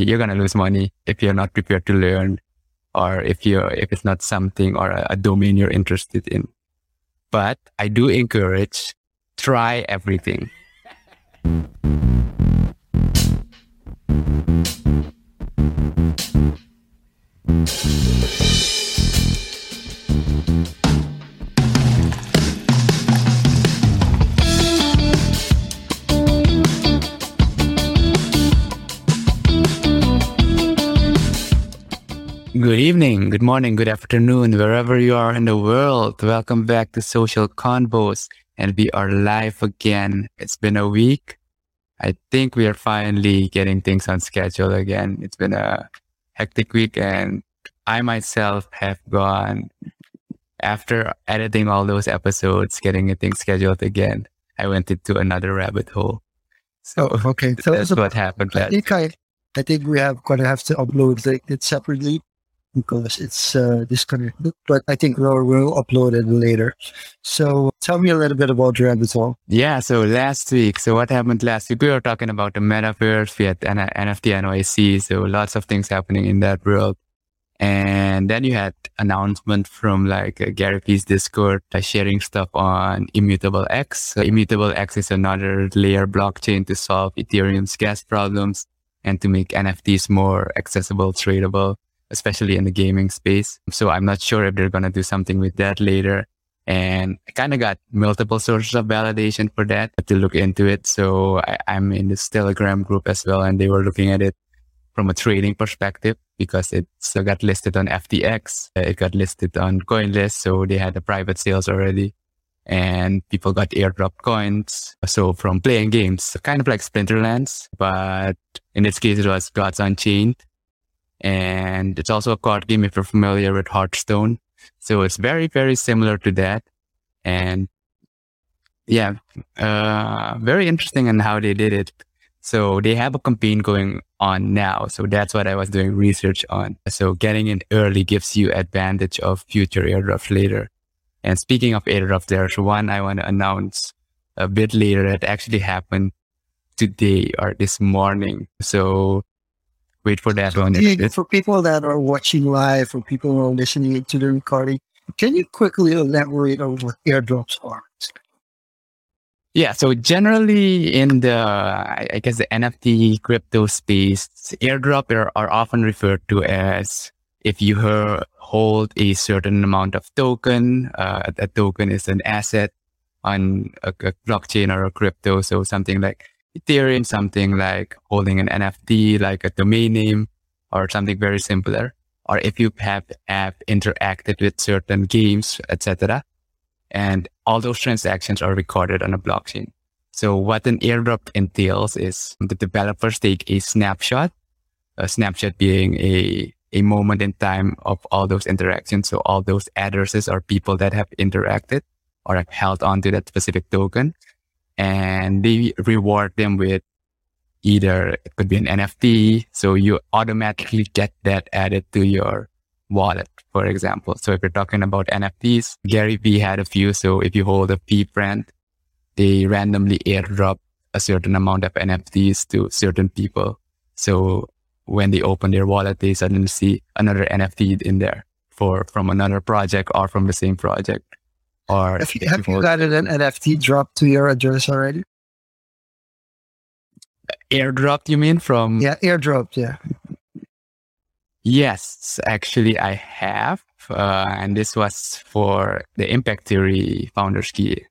you're going to lose money if you're not prepared to learn or if you're, if it's not something or a, a domain you're interested in. But I do encourage try everything. Good evening, good morning, good afternoon, wherever you are in the world. Welcome back to Social Confoes, and we are live again. It's been a week. I think we are finally getting things on schedule again. It's been a hectic week, and I myself have gone after editing all those episodes, getting things scheduled again. I went into another rabbit hole. So oh, okay, so that's so what happened. I think I, I think we have gonna have to upload it separately because it's uh, disconnected. But I think we'll, we'll upload it later. So tell me a little bit about Rabbit Hole. Yeah. So last week, so what happened last week? We were talking about the metaverse, we had NFT NYC. So lots of things happening in that world. And then you had announcement from like uh, Gary Vee's Discord uh, sharing stuff on Immutable X. So Immutable X is another layer blockchain to solve Ethereum's gas problems and to make NFTs more accessible, tradable especially in the gaming space. So I'm not sure if they're going to do something with that later. And I kind of got multiple sources of validation for that to look into it. So I, am in this Telegram group as well, and they were looking at it from a trading perspective because it got listed on FTX. Uh, it got listed on CoinList. So they had the private sales already and people got airdrop coins. So from playing games, kind of like Splinterlands, but in this case, it was Gods Unchained. And it's also a card game if you're familiar with Hearthstone. So it's very, very similar to that. And yeah, uh, very interesting in how they did it. So they have a campaign going on now. So that's what I was doing research on. So getting in early gives you advantage of future airdrops later. And speaking of airdrops, there's one I want to announce a bit later that actually happened today or this morning. So wait for that one. For people that are watching live, for people who are listening to the recording, can you quickly elaborate on what airdrops are? Yeah, so generally in the, I guess the NFT crypto space, airdrop are, are often referred to as if you hold a certain amount of token, uh, a token is an asset on a, a blockchain or a crypto. So something like Ethereum, something like holding an NFT, like a domain name or something very simpler. Or if you have, have interacted with certain games, etc. And all those transactions are recorded on a blockchain. So what an airdrop entails is the developers take a snapshot, a snapshot being a, a moment in time of all those interactions. So all those addresses are people that have interacted or have held onto that specific token and they reward them with either it could be an NFT. So you automatically get that added to your wallet, for example. So if you're talking about NFTs, Gary Vee had a few. So if you hold a VeeFriend, they randomly airdrop a certain amount of NFTs to certain people. So when they open their wallet, they suddenly see another NFT in there for from another project or from the same project. Or have you, have you gotten an NFT drop to your address already? Airdrop, you mean from? Yeah, airdrop. Yeah. Yes, actually, I have, uh, and this was for the Impact Theory Founders Key.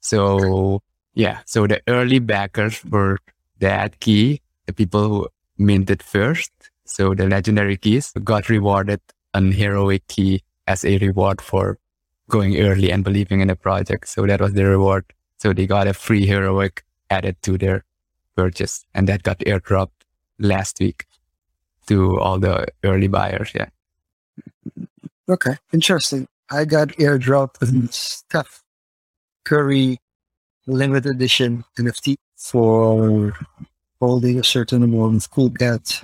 So yeah, so the early backers were that key, the people who minted first. So the legendary keys got rewarded an heroic key as a reward for going early and believing in the project. So that was the reward. So they got a free heroic added to their purchase and that got airdropped last week to all the early buyers. Yeah. Okay. Interesting. I got airdropped Steph Curry limited edition NFT for holding a certain amount of cool cats.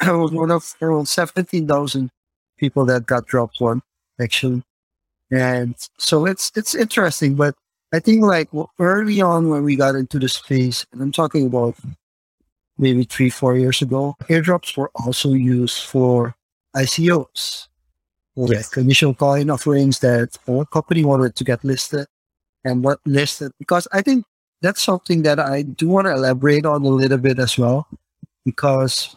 I was one of around 17,000 people that got dropped one, actually. And so it's it's interesting, but I think like early on when we got into the space, and I'm talking about maybe three, four years ago, airdrops were also used for ICOs, like initial coin offerings that one company wanted to get listed and what listed. Because I think that's something that I do want to elaborate on a little bit as well, because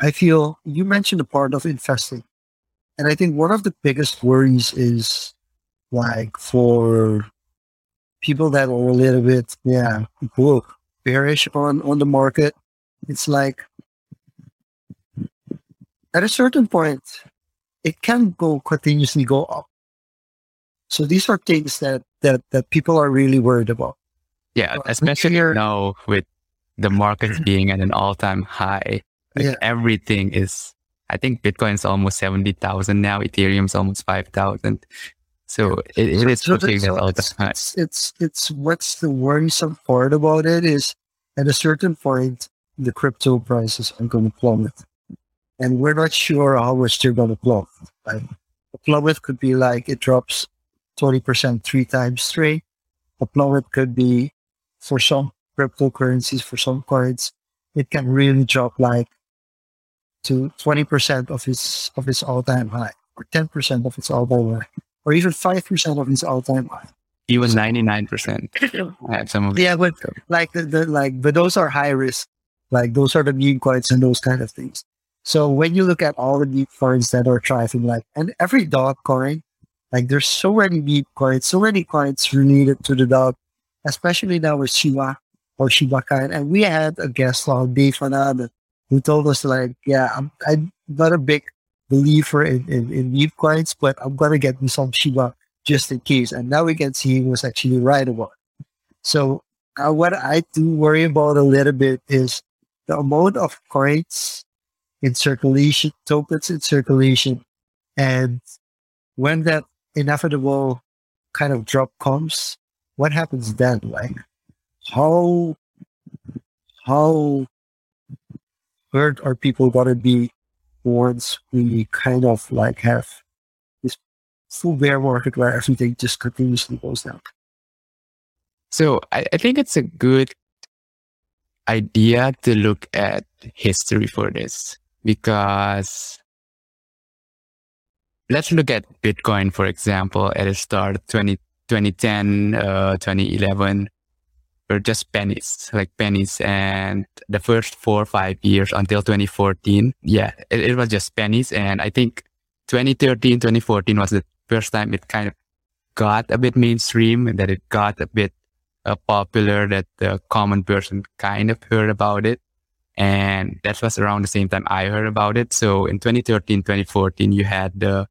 I feel you mentioned the part of investing. And I think one of the biggest worries is like for people that are a little bit, yeah, bearish on, on the market, it's like at a certain point, it can go continuously go up. So these are things that, that, that people are really worried about. Yeah, especially now with the market being at an all time high. Like yeah. everything is I think Bitcoin is almost 70,000 now. Ethereum is almost 5,000. So it, it is so the time. It's, it's, it's what's the worrisome part about it is at a certain point, the crypto prices are going to plummet. And we're not sure how much they're going to plummet. Like, a plummet could be like it drops 20% three times straight. A plummet could be for some cryptocurrencies, for some cards, it can really drop like to 20% of its of its all-time high or 10% of its all-time high or even 5% of its all-time high. He was 99% I have some of yeah but like the, the like but those are high risk. Like those are the meme coins and those kind of things. So when you look at all the meme coins that are thriving like and every dog coin like there's so many meme coins so many coins related to the dog especially now with shiba or shiba coin and we had a guest on Dave Fanada who told us like, yeah, I'm, I'm not a big believer in, in, in meme coins, but I'm going to get me some Shiba just in case. And now we can see he was actually right about it. So uh, what I do worry about a little bit is the amount of coins in circulation, tokens in circulation. And when that inevitable kind of drop comes, what happens then? Like how, how hurt are people going to be once we kind of like have this full bear market where everything just continuously goes down? So I, I think it's a good idea to look at history for this because let's look at Bitcoin, for example, at the start 20, 2010, uh, 2011 were just pennies, like pennies. And the first four or five years until 2014, yeah, it, it, was just pennies. And I think 2013, 2014 was the first time it kind of got a bit mainstream that it got a bit uh, popular that the common person kind of heard about it. And that was around the same time I heard about it. So in 2013, 2014, you had the,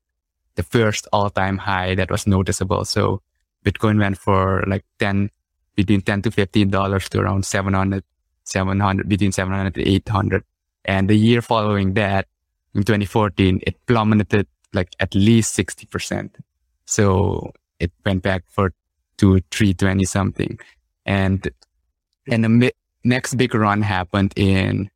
the first all time high that was noticeable. So Bitcoin went for like 10, between 10 to 15 dollars to around 700 700 between 700 to 800 and the year following that in 2014 it plummeted like at least 60% so it went back for to 320 something. And and the mi- next big run happened in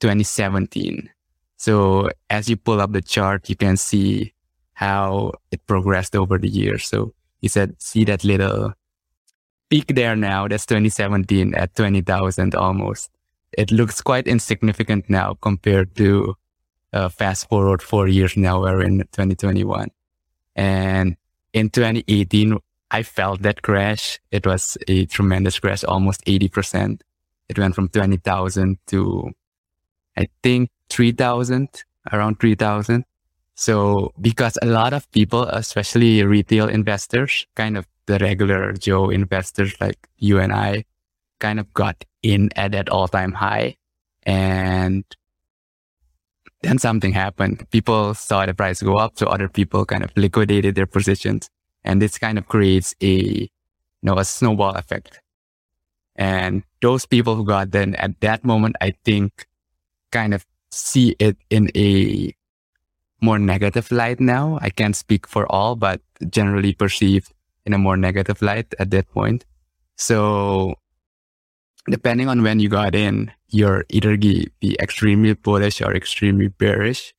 2017 so as you pull up the chart you can see how it progressed over the years. So you said see that little peak there now. That's 2017 at 20,000 almost. It looks quite insignificant now compared to uh, fast forward four years now. We're in 2021. And in 2018, I felt that crash. It was a tremendous crash, almost 80%. It went from 20,000 to, I think, 3,000, around 3,000. So because a lot of people, especially retail investors, kind of the regular Joe investors like you and I kind of got in at that all time high. And then something happened. People saw the price go up. So other people kind of liquidated their positions. And this kind of creates a, you know, a snowball effect. And those people who got then at that moment, I think kind of see it in a more negative light now. I can't speak for all, but generally perceive in a more negative light at that point. So depending on when you got in, you're either be extremely bullish or extremely bearish.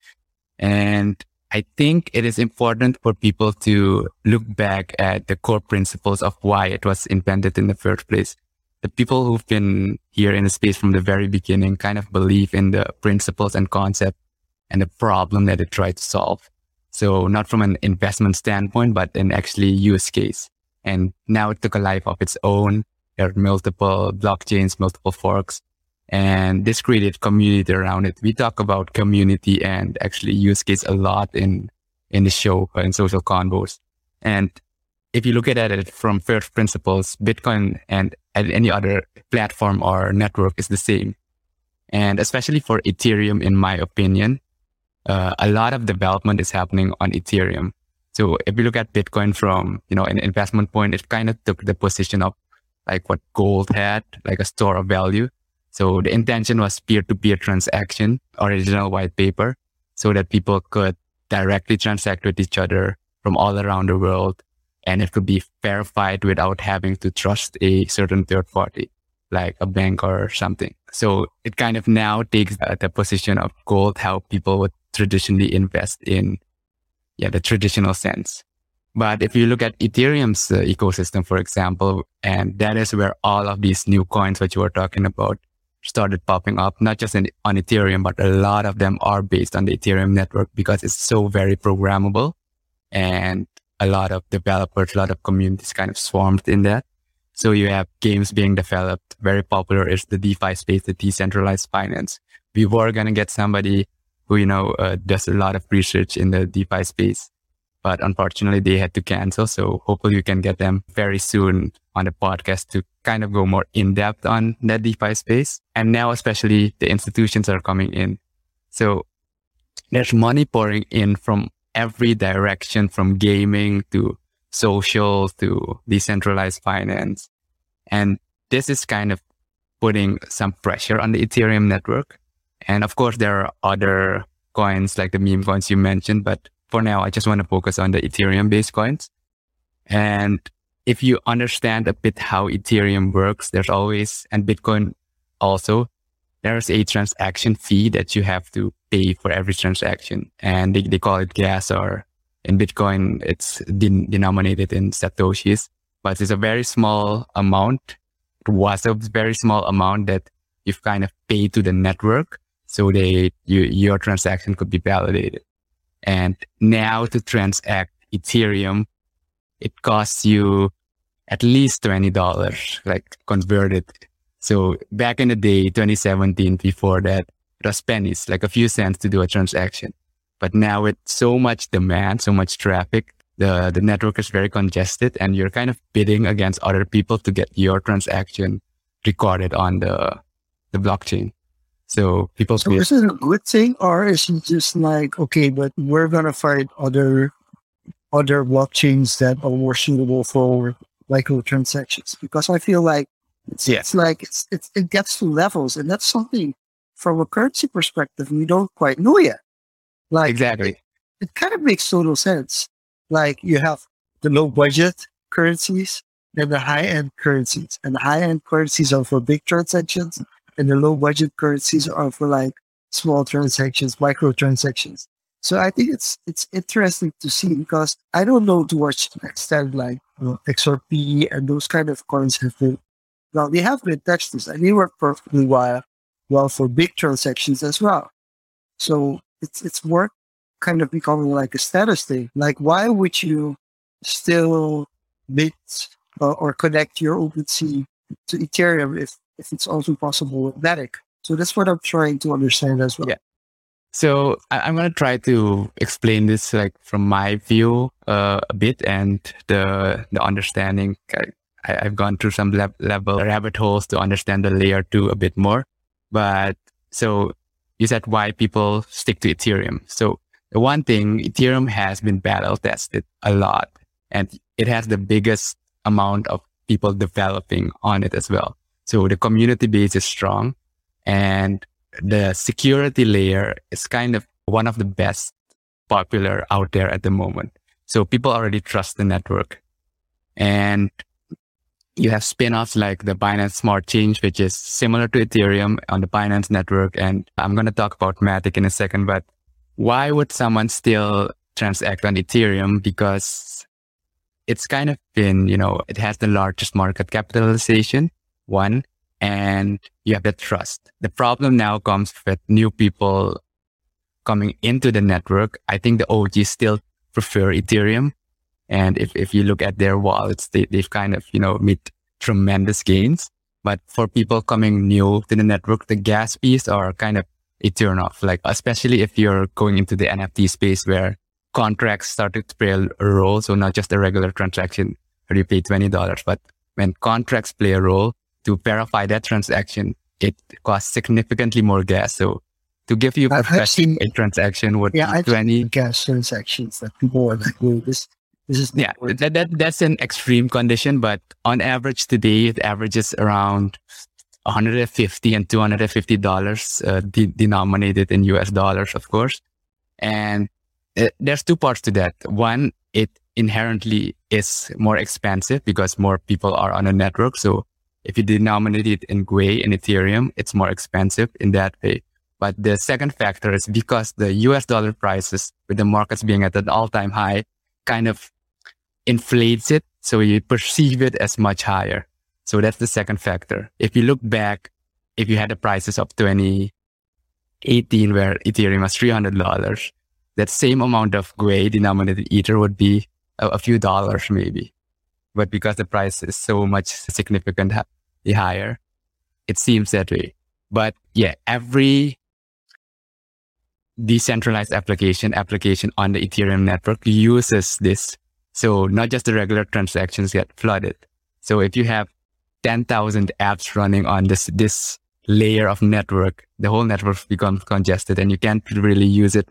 And I think it is important for people to look back at the core principles of why it was invented in the first place. the people who've been here in the space from the very beginning kind of believe in the principles and concept and the problem that it tried to solve. So not from an investment standpoint, but an actually use case. And now it took a life of its own. There are multiple blockchains, multiple forks, and this created community around it. We talk about community and actually use case a lot in, in the show uh, in Social Confoes. And if you look at it from first principles, Bitcoin and any other platform or network is the same. And especially for Ethereum, in my opinion, uh, a lot of development is happening on Ethereum. So if you look at Bitcoin from, you know, an investment point, it kind of took the position of like what gold had, like a store of value. So the intention was peer-to-peer transaction, original white paper, so that people could directly transact with each other from all around the world. And it could be verified without having to trust a certain third party, like a bank or something. So it kind of now takes the position of gold, how people would traditionally invest in yeah, the traditional sense. But if you look at Ethereum's uh, ecosystem, for example, and that is where all of these new coins that you were talking about started popping up, not just in, on Ethereum, but a lot of them are based on the Ethereum network because it's so very programmable and a lot of developers, a lot of communities kind of swarmed in that. So you have games being developed. Very popular is the DeFi space, the decentralized finance. We were going to get somebody who, you know, uh, does a lot of research in the DeFi space. But unfortunately, they had to cancel. So hopefully you can get them very soon on the podcast to kind of go more in depth on that DeFi space. And now, especially the institutions are coming in. So there's money pouring in from every direction, from gaming to social to decentralized finance. And this is kind of putting some pressure on the Ethereum network. And of course, there are other coins like the meme coins you mentioned, but for now, I just want to focus on the Ethereum based coins. And if you understand a bit how Ethereum works, there's always, and Bitcoin also, there's a transaction fee that you have to pay for every transaction. And they, they call it gas or in Bitcoin, it's den- denominated in Satoshis, but it's a very small amount. It was a very small amount that you've kind of paid to the network so they you, your transaction could be validated. And now to transact Ethereum, it costs you at least twenty dollars, like converted. So back in the day, 2017, before that, it was pennies, like a few cents to do a transaction. But now with so much demand, so much traffic, the, the network is very congested and you're kind of bidding against other people to get your transaction recorded on the, the blockchain. So people. So is it a good thing, or is it just like okay, but we're gonna find other other blockchains that are more suitable for microtransactions? Because I feel like it's, yeah. it's like it's, it's it gets to levels, and that's something from a currency perspective we don't quite know yet. Like exactly, it, it kind of makes total sense. Like you have the low budget currencies and the high end currencies, and the high end currencies are for big transactions and the low budget currencies are for like small transactions, micro transactions. So I think it's it's interesting to see because I don't know to what extent like you know, XRP and those kind of coins have been well, they have been tested and they work perfectly well well for big transactions as well. So it's it's work kind of becoming like a status thing. Like why would you still mint uh, or connect your OpenSea to Ethereum if if it's also possible with Matic. So that's what I'm trying to understand as well. Yeah. So I, am going to try to explain this like from my view uh, a bit and the the understanding. I, have gone through some le- level rabbit holes to understand the layer two a bit more. But so you said why people stick to Ethereum. So the one thing Ethereum has been battle tested a lot and it has the biggest amount of people developing on it as well. So the community base is strong and the security layer is kind of one of the best popular out there at the moment. So people already trust the network. And you have spin-offs like the Binance Smart Chain, which is similar to Ethereum on the Binance network. And I'm going to talk about Matic in a second, but why would someone still transact on Ethereum? Because it's kind of been, you know, it has the largest market capitalization one, and you have the trust. The problem now comes with new people coming into the network. I think the OGs still prefer Ethereum. And if, if you look at their wallets, they, they've kind of, you know, made tremendous gains. But for people coming new to the network, the gas fees are kind of a turn off. Like, especially if you're going into the NFT space where contracts started to play a role. So not just a regular transaction where you pay $20, but when contracts play a role to verify that transaction, it costs significantly more gas. So to give you a transaction would yeah, be I've 20 gas transactions that people are like, "Whoa, this this is yeah that, that that's an extreme condition but on average today it averages around 150 and 250 dollars uh, de- denominated in us dollars of course. And uh, there's two parts to that. One it inherently is more expensive because more people are on a network. So if you denominate it in Gwei and Ethereum, it's more expensive in that way. But the second factor is because the US dollar prices with the markets being at an all time high kind of inflates it. So you perceive it as much higher. So that's the second factor. If you look back, if you had the prices of 2018 where Ethereum was $300, that same amount of Gwei denominated Ether would be a, a few dollars maybe. But because the price is so much significantly higher, it seems that way. But yeah, every decentralized application, application on the Ethereum network uses this. So not just the regular transactions get flooded. So if you have 10,000 apps running on this, this layer of network, the whole network becomes congested and you can't really use it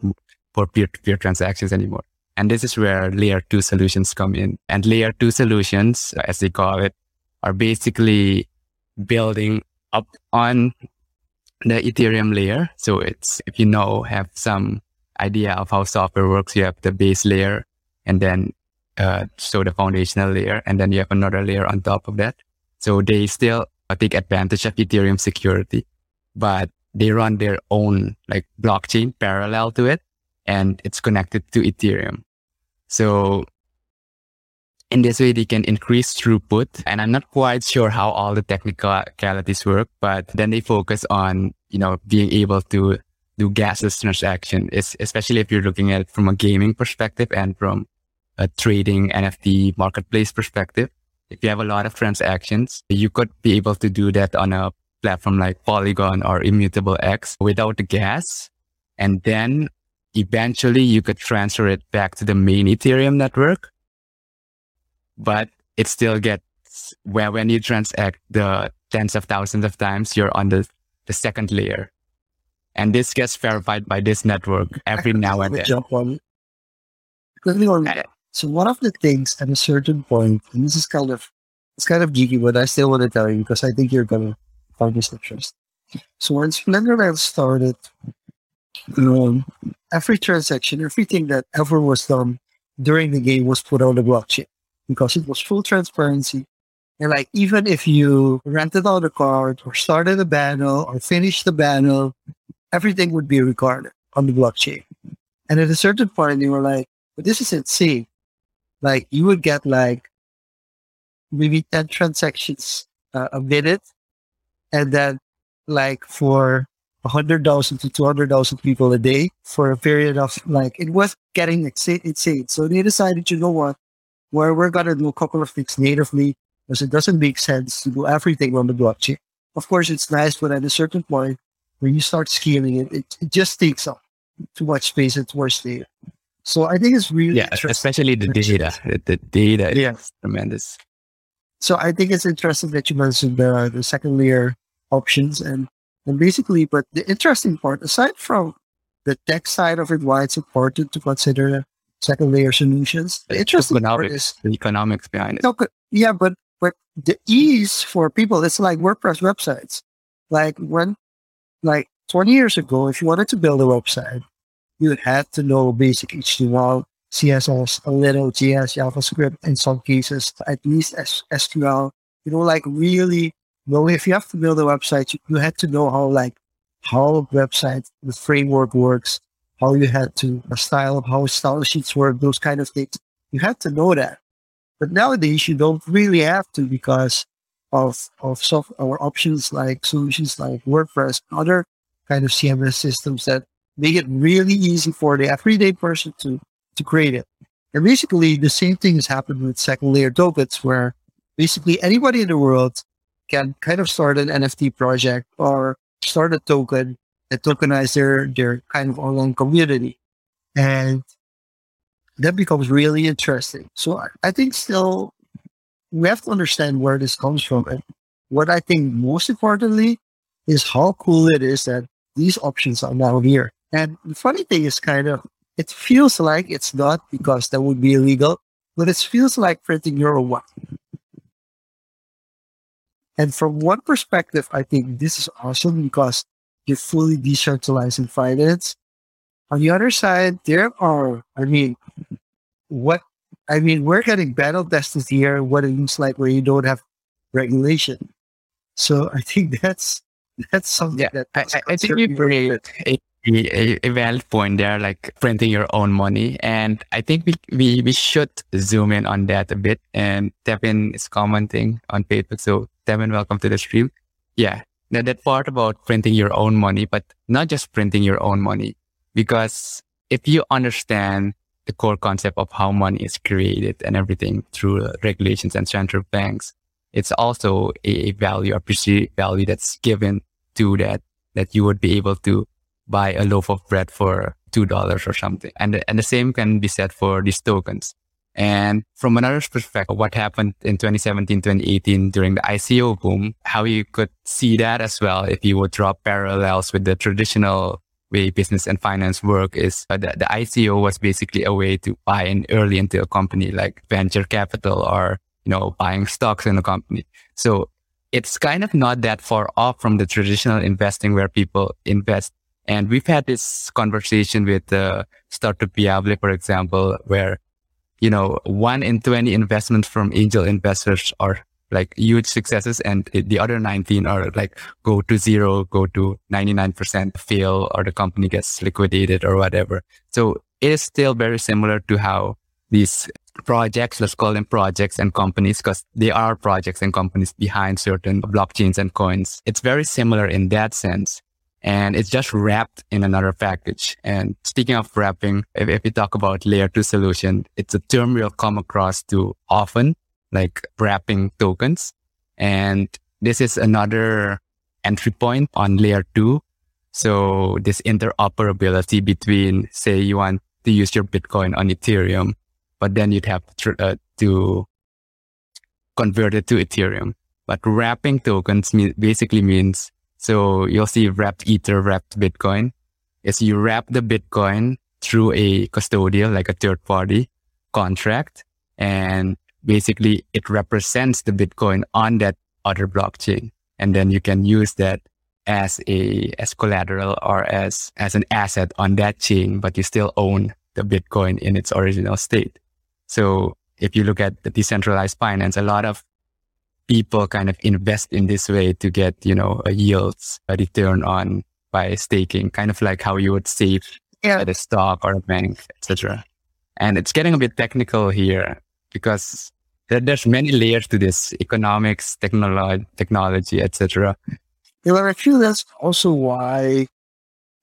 for peer-to-peer transactions anymore. And this is where layer two solutions come in. And layer two solutions, as they call it, are basically building up on the Ethereum layer. So it's, if you know, have some idea of how software works, you have the base layer and then, uh, so the foundational layer, and then you have another layer on top of that. So they still take advantage of Ethereum security, but they run their own like blockchain parallel to it and it's connected to Ethereum. So in this way, they can increase throughput. And I'm not quite sure how all the technicalities work, but then they focus on, you know, being able to do gasless transaction, it's, especially if you're looking at it from a gaming perspective and from a trading NFT marketplace perspective. If you have a lot of transactions, you could be able to do that on a platform like Polygon or Immutable X without the gas. And then eventually you could transfer it back to the main Ethereum network but it still gets where when you transact the tens of thousands of times, you're on the, the second layer. And this gets verified by this network every now and then. Jump on quickly on. So one of the things at a certain point, and this is kind of it's kind of geeky, but I still want to tell you because I think you're gonna find this interesting. So when Splinterland started, um, every transaction, everything that ever was done during the game was put on the blockchain because it was full transparency. And like, even if you rented out a card or started a battle or finished the battle, everything would be recorded on the blockchain. And at a certain point, you were like, but this is insane. Like, you would get like maybe 10 transactions uh, a minute. And then, like, for 100,000 to 200,000 people a day for a period of like, it was getting insane. So they decided, you know what? where we're going to do a couple of things natively because it doesn't make sense to do everything on the blockchain. Of course, it's nice, but at a certain point, when you start scaling it, it, it just takes up too much space and worse data. So I think it's really yeah, especially the data. The, the data yeah. is tremendous. So I think it's interesting that you mentioned the the second layer options and and basically, but the interesting part, aside from the tech side of it, why it's important to consider second layer solutions. The interesting economics, is the economics behind it. No, yeah, but but the ease for people, it's like WordPress websites. Like when, like 20 years ago, if you wanted to build a website, you had to know basic HTML, CSS, a little JS, JavaScript, in some cases, at least SQL. You know, like really know if you have to build a website, you, you had to know how like how website the framework works, how you had to a style of how style sheets work, those kind of things. You had to know that. But nowadays you don't really have to because of of soft or options like solutions like WordPress, other kind of CMS systems that make it really easy for the everyday person to to create it. And basically, the same thing has happened with second layer tokens, where basically anybody in the world can kind of start an NFT project or start a token that tokenize their their kind of online community, and that becomes really interesting. So I, think still we have to understand where this comes from, and what I think most importantly is how cool it is that these options are now here. And the funny thing is kind of it feels like it's not because that would be illegal, but it feels like printing your own money. And from one perspective, I think this is awesome because you're fully decentralized in finance. On the other side, there are, I mean, what, I mean, we're getting battle tested here, what it looks like where you don't have regulation. So I think that's, that's something Yeah, that I, I, I think you bring a, a, a valid point there, like printing your own money. And I think we, we, we should zoom in on that a bit. And tap Devin is commenting on Facebook. So Devin, welcome to the stream. Yeah, that, that part about printing your own money, but not just printing your own money, because if you understand the core concept of how money is created and everything through regulations and central banks, it's also a, value, a perceived value that's given to that, that you would be able to buy a loaf of bread for two dollars or something. And and the same can be said for these tokens. And from another perspective, what happened in 2017, 2018 during the ICO boom, how you could see that as well if you would draw parallels with the traditional way business and finance work is uh, the, the ICO was basically a way to buy in early into a company like venture capital or, you know, buying stocks in a company. So it's kind of not that far off from the traditional investing where people invest and we've had this conversation with uh, Startup Viable, for example, where, you know, one in 20 investments from angel investors are like huge successes and the other 19 are like go to zero, go to 99% fail or the company gets liquidated or whatever. So it is still very similar to how these projects, let's call them projects and companies, because they are projects and companies behind certain blockchains and coins. It's very similar in that sense and it's just wrapped in another package. And speaking of wrapping, if, if we talk about layer two solution, it's a term we'll come across too often, like wrapping tokens. And this is another entry point on layer two. So this interoperability between, say, you want to use your Bitcoin on Ethereum, but then you'd have to, uh, to convert it to Ethereum. But wrapping tokens me- basically means so you'll see wrapped Ether, wrapped Bitcoin. Is you wrap the Bitcoin through a custodial, like a third party contract. And basically it represents the Bitcoin on that other blockchain. And then you can use that as a, as collateral or as, as an asset on that chain, but you still own the Bitcoin in its original state. So if you look at the decentralized finance, a lot of people kind of invest in this way to get, you know, a yields, a return on by staking, kind of like how you would save Yeah. at a stock or a bank, etc. And it's getting a bit technical here because there, there's many layers to this economics, technology, technology, etc. Yeah, but I feel that's also why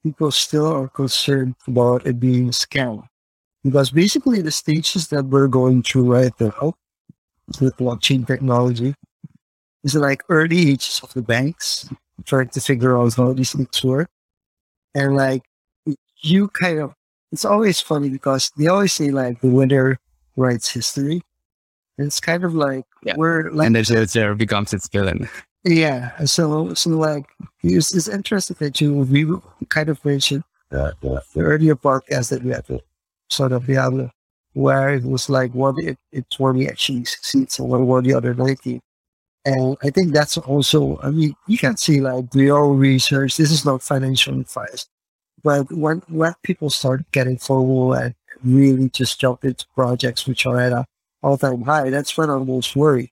people still are concerned about it being a scam. Because basically the stages that we're going through right now with blockchain technology is like early ages of the banks trying to figure out how these things work. And like you kind of it's always funny because they always say like the winner writes history. And it's kind of like Yeah. we're like and then there, there becomes its villain. yeah, so so like it's, it's interesting that you we kind of mentioned the, the, the earlier podcast that we had sort of Diablo, where it was like what it it's where we actually succeeds and what were the other nineteen. And I think that's also I mean you can see like your research. This is not financial advice. But when when people start getting formal and really just jump into projects which are at a all time high, that's when I'm most worried.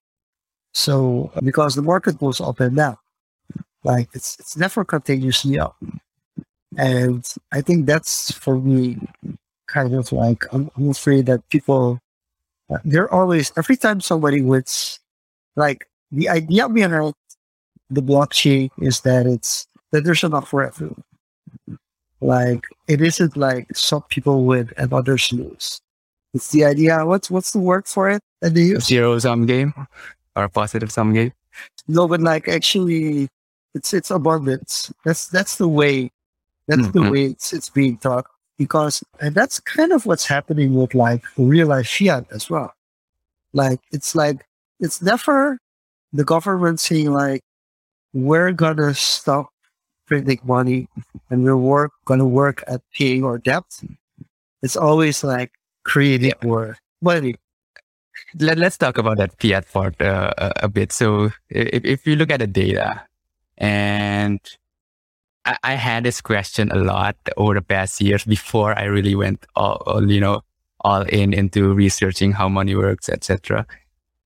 So because the market goes up and down, like it's it's never continuously up, and I think that's for me kind of like I'm, I'm afraid that people they're always every time somebody wins, like the idea behind the blockchain is that it's that there's enough for everyone. Like it isn't like some people win and others lose. It's the idea. What's what's the word for it? Zero sum game or a positive sum game. No, but like actually, it's it's abundance. That's that's the way. That's mm-hmm. the way it's it's being taught because and that's kind of what's happening with like real life fiat as well. Like it's like it's never the government saying like we're gonna stop printing money and we're work gonna work at paying our debt. It's always like creating yeah. more money. Let, us talk about that fiat part uh, a bit. So if, if you look at the data and I, I, had this question a lot over the past years before I really went all, all you know, all in into researching how money works, etc.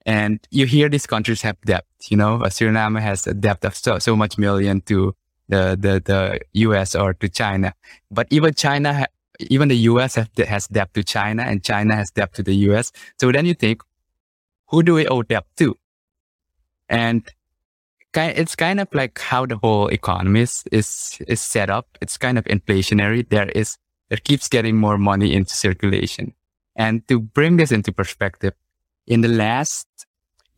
And you hear these countries have debt, you know, uh, Suriname has a debt of so, so much million to the, the, the US or to China. But even China, even the US has debt to China and China has debt to the US. So then you think, who do we owe debt to? And it's kind of like how the whole economy is, is, is set up. It's kind of inflationary. There is, there keeps getting more money into circulation. And to bring this into perspective, in the last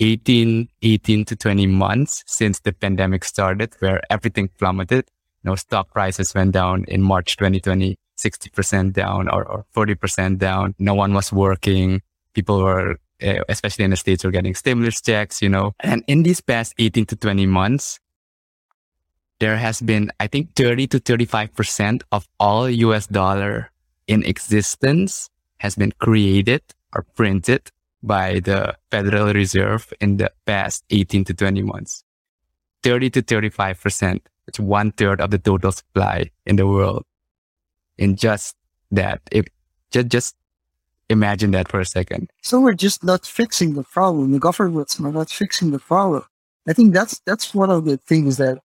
18, 18 to 20 months since the pandemic started, where everything plummeted, you know, stock prices went down in March 2020, 60% down or, or 40% down. No one was working. People were, uh, especially in the States, were getting stimulus checks, you know. And in these past 18 to 20 months, there has been, I think, 30 to 35% of all US dollar in existence has been created or printed by the Federal Reserve in the past 18 to 20 months. 30 to 35%. It's one third of the total supply in the world. In just that, if just, just imagine that for a second. So we're just not fixing the problem. The governments are not fixing the problem. I think that's that's one of the things that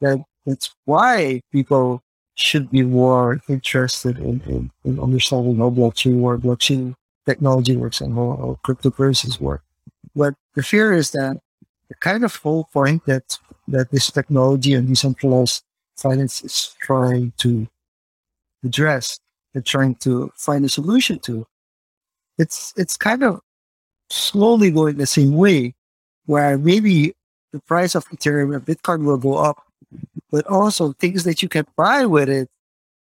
that that's why people should be more interested in, in, in understanding how blockchain works, blockchain technology works and how, how cryptocurrencies work. But the fear is that the kind of whole point that that this technology and decentralized finance is trying to address and trying to find a solution to, it's it's kind of slowly going the same way, where maybe the price of Ethereum and Bitcoin will go up, but also things that you can buy with it,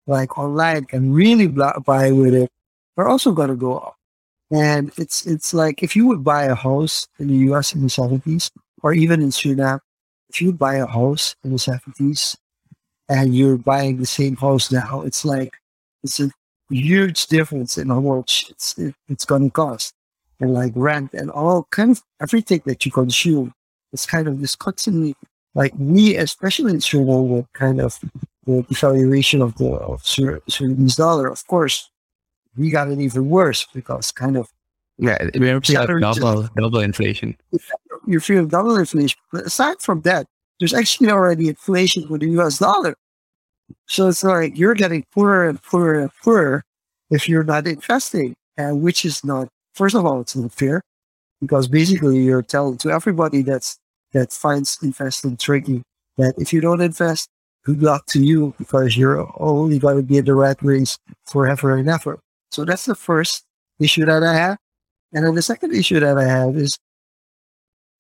like online, can really buy with it, are also going to go up. And it's it's like if you would buy a house in the US in the 70s, or even in Suriname, if you buy a house in the 70s and you're buying the same house now, it's like it's a huge difference in how much it's it, it's going to cost, and like rent and all kind of everything that you consume. It's kind of this constantly like we, especially in Suriname, kind of the devaluation of the of dollar. Of course, we got it even worse because kind of yeah, we're double just, double inflation. You feel double inflation. But aside from that, there's actually already inflation with the US dollar. So it's like you're getting poorer and poorer and poorer if you're not investing, and which is not. First of all, it's not fair because basically you're telling to everybody that's that finds investing tricky that if you don't invest, good luck to you because you're only going to be in the rat race forever and ever. So that's the first issue that I have. And then the second issue that I have is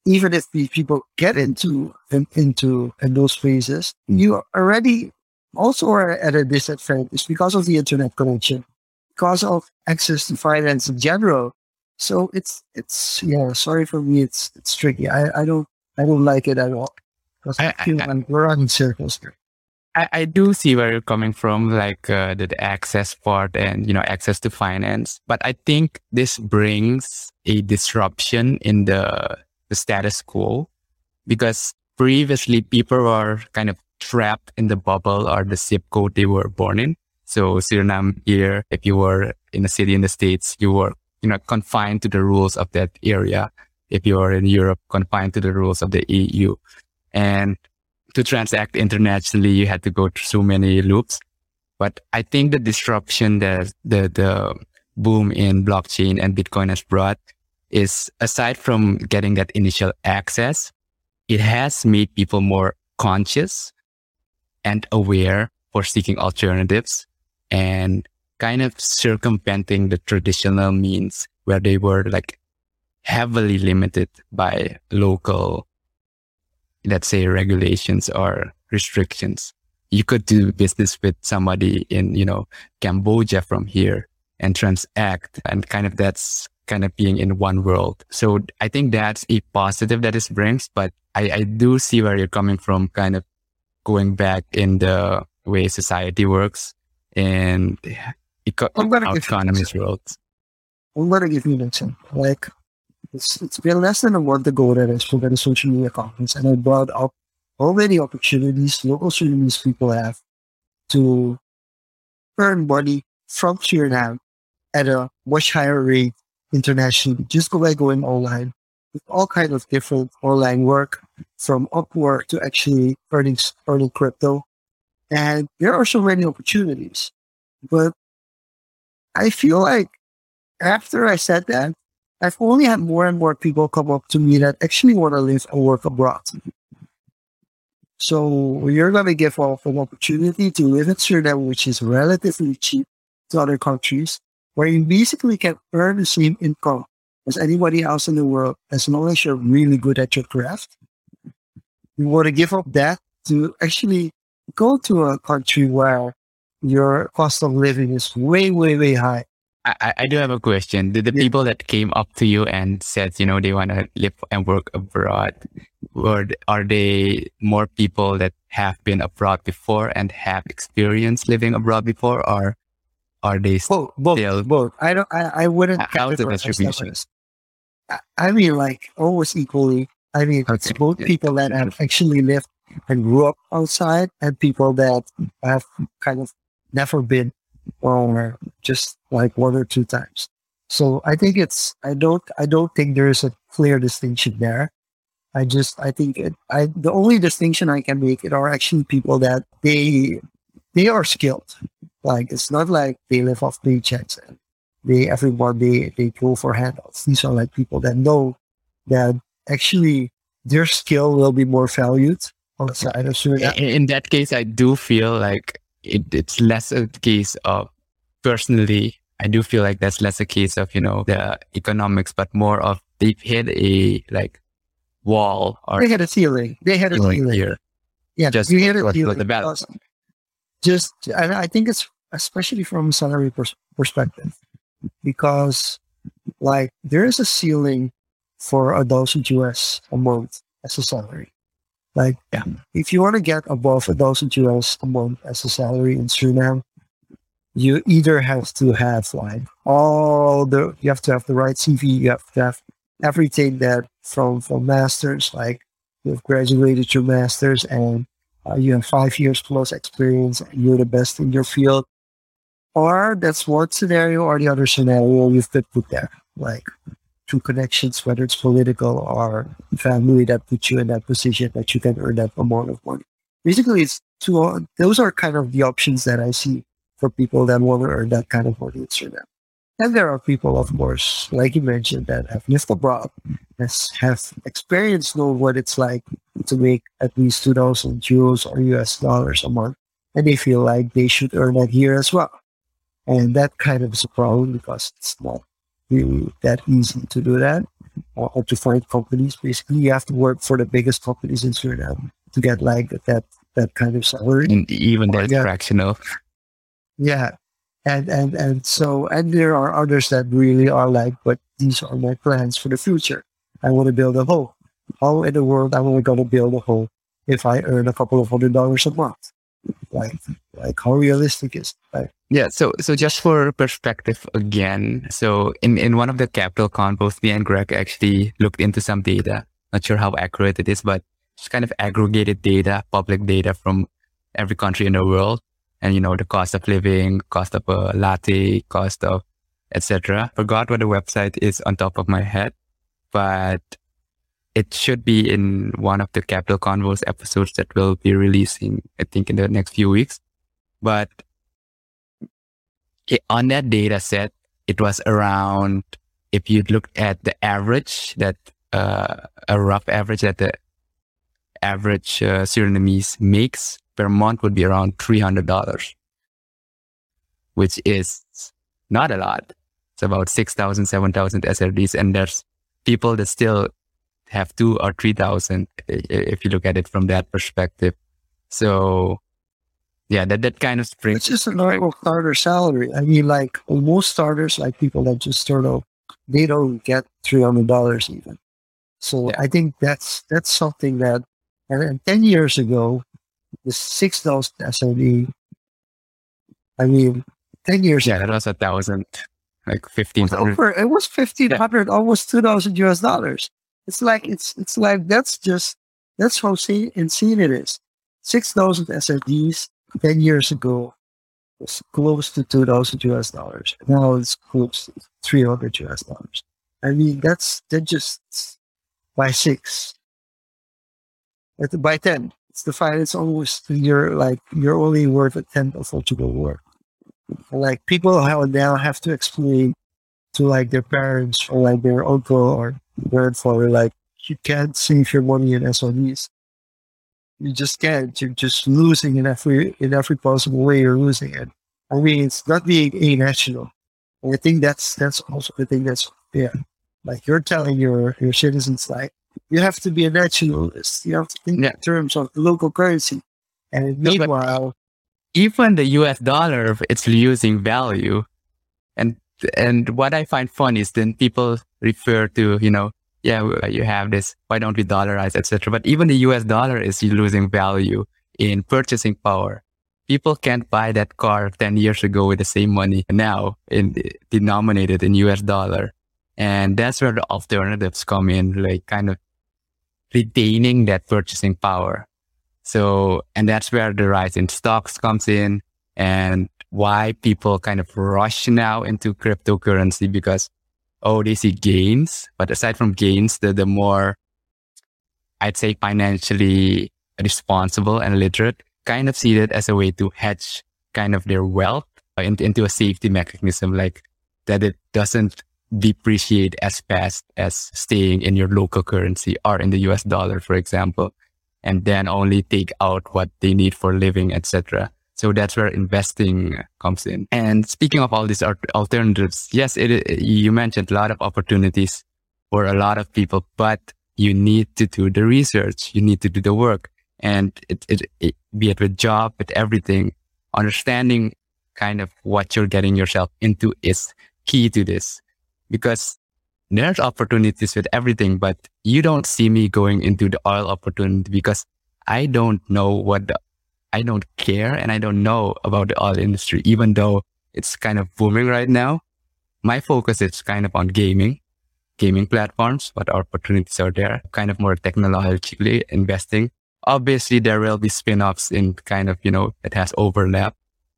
even if these people get into in, into in those phases, mm. you already also are at a disadvantage because of the internet connection, because of access to finance in general. So it's it's yeah, sorry for me, it's it's tricky. I, I don't I don't like it at all. Because I, I feel I, we're running circles here. I, I do see where you're coming from, like uh, the, the access part and you know access to finance. But I think this brings a disruption in the the status quo because previously people were kind of trapped in the bubble or the zip code they were born in. So Suriname here, if you were in a city in the States, you were, you know, confined to the rules of that area. If you are in Europe, confined to the rules of the EU. And to transact internationally, you had to go through so many loops. But I think the disruption that the, the boom in blockchain and Bitcoin has brought is aside from getting that initial access, it has made people more conscious and aware for seeking alternatives and kind of circumventing the traditional means where they were like heavily limited by local, let's say regulations or restrictions. You could do business with somebody in, you know, Cambodia from here and transact and kind of that's kind of being in one world. So I think that's a positive that this brings, but I, I do see where you're coming from, kind of going back in the way society works and eco- I'm economy's world. I'm gonna give you an example. Like it's it's been less than a month ago that I spoke at a social media conference and I brought up how many opportunities local Surinamese people have to earn money from Suriname at a much higher rate internationally just by going online with all kinds of different online work from Upwork to actually earning earning crypto. And there are so many opportunities. But I feel like after I said that, I've only had more and more people come up to me that actually want to live and work abroad. So you're going to give off an opportunity to live in Suriname, which is relatively cheap to other countries, where you basically can earn the same income as anybody else in the world as long as you're really good at your craft. You want to give up that to actually go to a country where your cost of living is way, way, way high. I, I do have a question. Did the Yeah. people that came up to you and said, you know, they want to live and work abroad, or are they more people that have been abroad before and have experience living abroad before, or are they Both, both, Still- both. I don't. I, I wouldn't. H- how is the distribution? I- I mean, like almost equally. I mean, it's Okay, both yeah. people that have actually lived and grew up outside, and people that have kind of never been, or just like one or two times. So I think it's. I don't. I don't think there is a clear distinction there. I just. I think it. I the only distinction I can make it are actually people that they they are skilled. Like it's not like they live off paychecks and they everyone they they go for handouts. These are like people that know that actually their skill will be more valued outside of Suriname. in, in that case, I do feel like it, it's less a case of personally. I do feel like that's less a case of you know the economics, but more of they've hit a like wall or They had a ceiling. They had a ceiling here. Yeah, Just you hit what ceiling. the balance. because Just, and I think it's especially from salary pers- perspective, because like there is a ceiling for a thousand US a month as a salary. Like, Yeah. if you want to get above a thousand US a month as a salary in Suriname, you either have to have like all the, you have to have the right CV, you have to have everything that from from masters, like you've graduated your masters and uh, you have five years plus experience and you're the best in your field. Or that's one scenario, or the other scenario you've been put there, like through connections, whether it's political or family that puts you in that position that you can earn that amount of money. Basically, it's two. Those are kind of the options that I see for people that want to earn that kind of money in Suriname. And there are people, of course, like you mentioned, that have lived abroad, has have experienced, know what it's like to make at least 2,000 euros or US dollars a month. And they feel like they should earn that here as well. And that kind of is a problem because it's not really that easy to do that or, or to find companies. Basically, you have to work for the biggest companies in Suriname to get like that that kind of salary. and even that's yeah. fractional. Yeah. And and and so and there are others that really are like, but these are my plans for the future. I want to build a home. How in the world am I going to build a home if I earn a couple of hundred dollars a month? Like like how realistic is? Like Yeah. So, so just for perspective again, so in, in one of the capital convos, me and Greg actually looked into some data. Not sure how accurate it is, but it's kind of aggregated data, public data from every country in the world. And, you know, the cost of living, cost of a latte, cost of etc. Forgot what the website is on top of my head, but it should be in one of the capital convos episodes that we'll be releasing, I think in the next few weeks. But on that data set, it was around, if you look at the average that, uh, a rough average that the average uh, Surinamese makes per month would be around $300, which is not a lot. It's about 6,000, 7,000 SRDs. And there's people that still have two or 3,000 if you look at it from that perspective. So yeah, that, that kind of springs. It's just a normal starter salary. I mean, like most starters, like people that just start off, they don't get $300 even. So yeah. I think that's, that's something that, and 10 years ago, the 6,000 SRD, I mean, 10 years Yeah, ago, that was a thousand, like 1500. It was 1500, yeah. almost 2000 US dollars. It's like, it's, it's like, that's just, that's how insane it is. 6,000 SRDs 10 years ago was close to 2,000 US dollars. Now it's close to 300 US dollars. I mean, that's, that just by six. By 10, it's the five, it's almost, you're like, you're only worth a tenth of what you were worth. like people now have to explain to like their parents or like their uncle or grandfather, like, you can't save your money in SRDs you just can't. You're just losing in every in every possible way. You're losing it. I mean, it's not being a national. And I think that's that's also the thing that's yeah. Like you're telling your your citizens like you have to be a nationalist. You have to think yeah. in terms of local currency. And meanwhile, even the U.S. dollar, it's losing value. And what I find fun is then people refer to you know yeah, you have this, why don't we dollarize, etc. But even the US dollar is losing value in purchasing power. People can't buy that car 10 years ago with the same money now in eh, denominated in US dollar. And that's where the alternatives come in, like kind of retaining that purchasing power. So, and that's where the rise in stocks comes in and why people kind of rush now into cryptocurrency because oh, they see gains. But aside from gains, the, the more, I'd say financially responsible and literate kind of see it as a way to hedge kind of their wealth into, into a safety mechanism, like that it doesn't depreciate as fast as staying in your local currency or in the US dollar, for example, and then only take out what they need for living, etc. So that's where investing comes in. And speaking of all these alternatives, yes, it, you mentioned a lot of opportunities for a lot of people, but you need to do the research. You need to do the work and it, it, it, be it with job, with everything, understanding kind of what you're getting yourself into is key to this because there's opportunities with everything, but you don't see me going into the oil opportunity because I don't know what the I don't care and I don't know about the oil industry, even though it's kind of booming right now. My focus is kind of on gaming, gaming platforms, what opportunities are there, kind of more technologically investing. Obviously, there will be spin-offs in kind of, you know, it has overlap,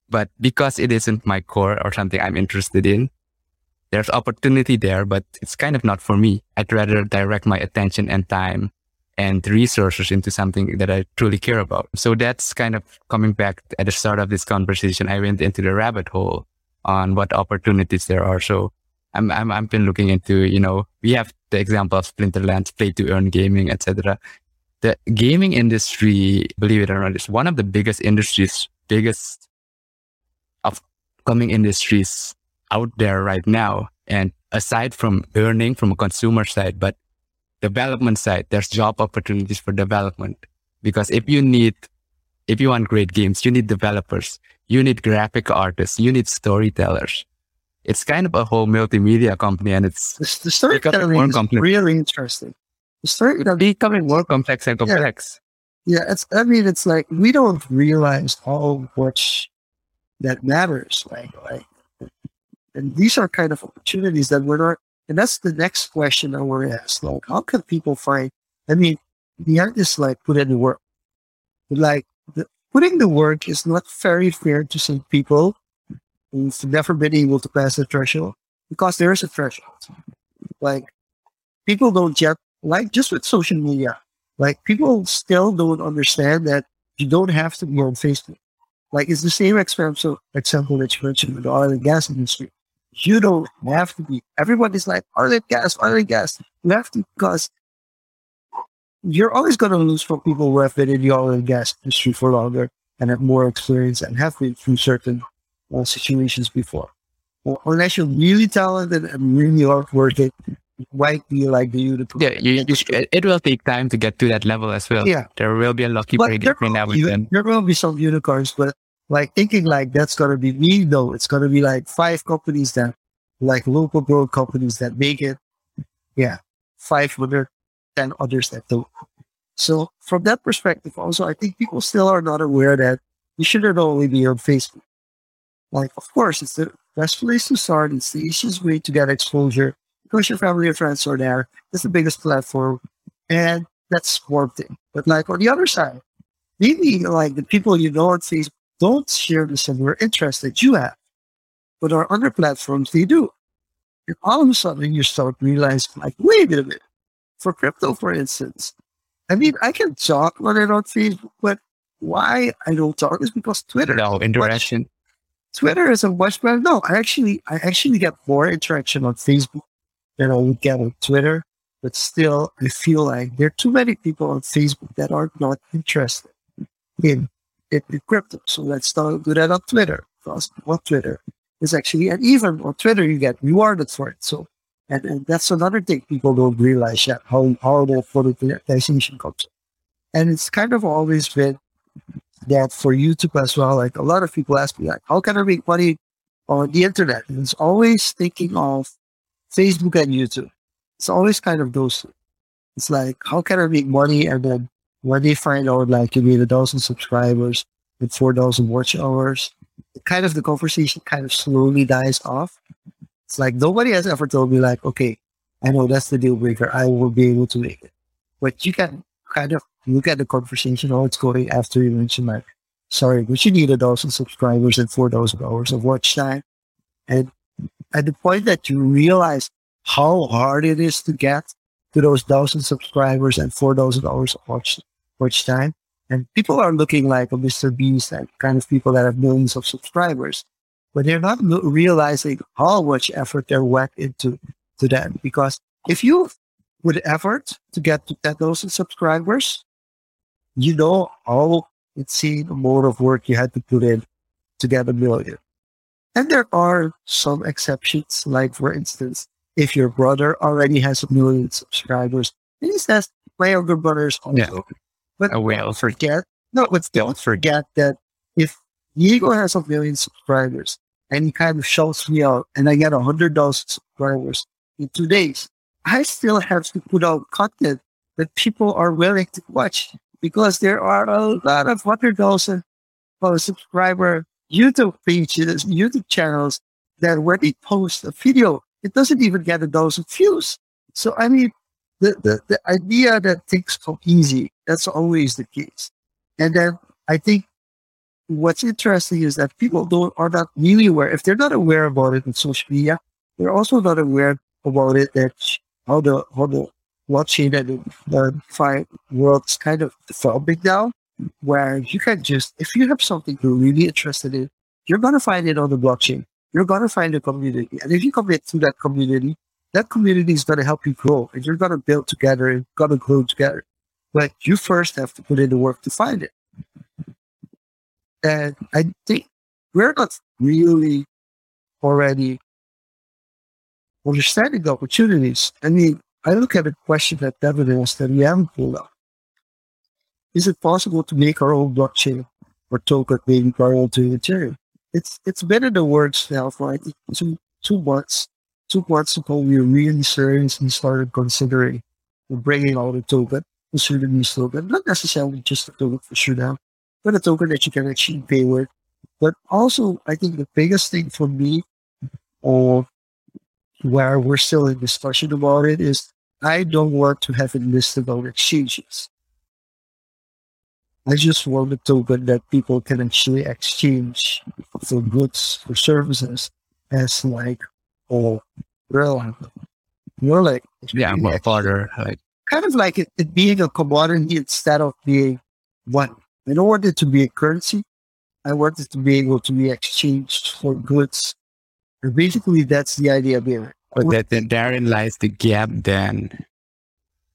but because it isn't my core or something I'm interested in, there's opportunity there, but it's kind of not for me. I'd rather direct my attention and time and resources into something that I truly care about. So that's kind of coming back at the start of this conversation. I went into the rabbit hole on what opportunities there are. So I'm, I'm, I've been looking into, you know, we have the example of Splinterlands, play to earn gaming, etc. The gaming industry, believe it or not, is one of the biggest industries, biggest upcoming industries out there right now. And aside from earning from a consumer side, but development side, there's job opportunities for development. Because if you need, if you want great games, you need developers, you need graphic artists, you need storytellers. It's kind of a whole multimedia company and it's the, the storytelling more complex. really interesting. The story becoming more complex and complex. Yeah. yeah, it's I mean it's like we don't realize how much that matters. Like like and these are kind of opportunities that we're not and that's the next question I want to ask. Like, how can people find? I mean, the artists like put in the work, but like the, putting the work is not very fair to some people who've never been able to pass the threshold because there is a threshold. Like, people don't yet like just with social media. Like, people still don't understand that you don't have to be on Facebook. Like, it's the same example, example that you mentioned with the oil and gas industry. You don't have to be. Everybody's like, oil and gas, oil and gas. You have to because you're always going to lose from people who have been in the oil and gas industry for longer and have more experience and have been through certain uh, situations before. Well, unless you're really talented and really hardworking, might be like the unicorn. Yeah, you, you, it will take time to get to that level as well. Yeah. There will be a lucky break every now and then. There will be some unicorns, but like thinking like that's going to be me, no, it's going to be like five companies that, like local growth companies that make it. Yeah. 500, 10 others that don't. So from that perspective, also, I think people still are not aware that you shouldn't only be on Facebook. Like, of course, it's the best place to start. It's the easiest way to get exposure because your family and friends are there. It's the biggest platform. And that's one thing. But like on the other side, maybe like the people you know on Facebook don't share the similar interests that you have. But on other platforms, they do. And all of a sudden you start realizing like, wait a minute. For crypto, for instance, I mean, I can talk on it on Facebook, but why I don't talk is because Twitter. No interaction. Twitter is a much better. No, I actually, I actually get more interaction on Facebook than I would get on Twitter. But still, I feel like there are too many people on Facebook that are not interested in, in crypto. So let's do that on Twitter. Because on Twitter is actually, and even on Twitter, you get rewarded for it. So, and, and that's another thing people don't realize yet how horrible monetization comes. And it's kind of always been that for YouTube as well. Like a lot of people ask me, like, how can I make money on the internet? And it's always thinking of Facebook and YouTube. It's always kind of those. It's like, how can I make money? And then when they find out, like, you need a thousand subscribers and 4,000 watch hours, kind of the conversation kind of slowly dies off. It's like nobody has ever told me, like, okay, I know that's the deal breaker. I will be able to make it. But you can kind of look at the conversation, how it's going after you mention, like, sorry, but you need a thousand subscribers and 4,000 hours of watch time. And at the point that you realize how hard it is to get to those thousand subscribers and 4,000 hours of watch, watch time, and people are looking like a Mr. Beast and kind of people that have millions of subscribers, but they're not realizing how much effort they're wet into to that. Because if you put effort to get to 10,000 subscribers, you know how insane amount of work you had to put in to get a million. And there are some exceptions, like for instance, if your brother already has a million subscribers, and he says, my younger brother's also. Yeah. But I will. forget, no, but don't forget that if Diego has a million subscribers and he kind of shouts me out and I get a hundred thousand subscribers in two days, I still have to put out content that people are willing to watch because there are a lot of hundred thousand uh, subscriber YouTube pages, YouTube channels that when they post a video, it doesn't even get a thousand views. So I mean, the, the, the idea that things come easy, that's always the case. And then I think what's interesting is that people don't are not really aware. If they're not aware about it in social media, they're also not aware about it that how the how the blockchain and the DeFi world is kind of developing now where you can just, if you have something you're really interested in, you're going to find it on the blockchain. You're going to find a community. And if you commit to that community, that community is going to help you grow and you're going to build together and going to grow together. But you first have to put in the work to find it. And I think we're not really already understanding the opportunities. I mean, I look at a question that Devin asked that we haven't pulled up is it possible to make our own blockchain or token maybe parallel to Ethereum? It's it's been in the works now for I think two two months. Two months ago, we really seriously started considering bringing out a token, a Surinamese token, not necessarily just a token for Sudan, but a token that you can actually pay with. But also, I think the biggest thing for me, or where we're still in discussion about it, is I don't want to have it listed on exchanges. I just want a token that people can actually exchange for goods or services as like Oh, or real more like yeah more farther like kind of like it, it being a commodity instead of being one. I don't want it to be a currency. I want it to be able to be exchanged for goods. And basically that's the idea behind it. But that, that therein lies the gap then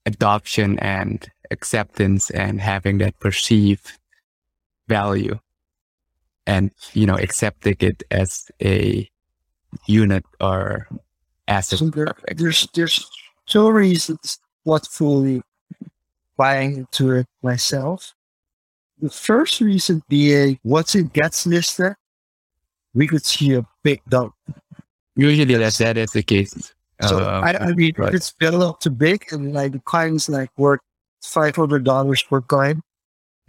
adoption and acceptance and having that perceived value and, you know, accepting it as a unit or asset. So there, there's there's two reasons what fully buying into it myself. The first reason being once it gets listed, we could see a big dump. Usually that's that is the case. So Uh, I, I mean, right. if it's built up to big and like the coin's like worth five hundred dollars per coin,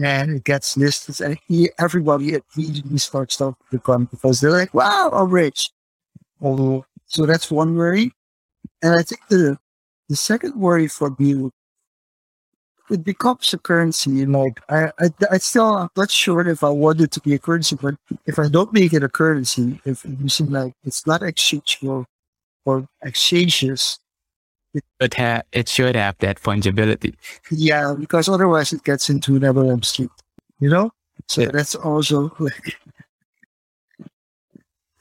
and it gets listed, and he, everybody immediately starts talking the coin because they're like, "Wow, I'm rich." Oh, so that's one worry, and I think the the second worry for me would it becomes a currency. Like I, I, I still I'm not sure if I want it to be a currency, but if I don't make it a currency, if you seem like it's not exchangeable or exchanges, But ha- it should have that fungibility. yeah, because otherwise it gets into Netherlands Street, you know. So Yeah. that's also like,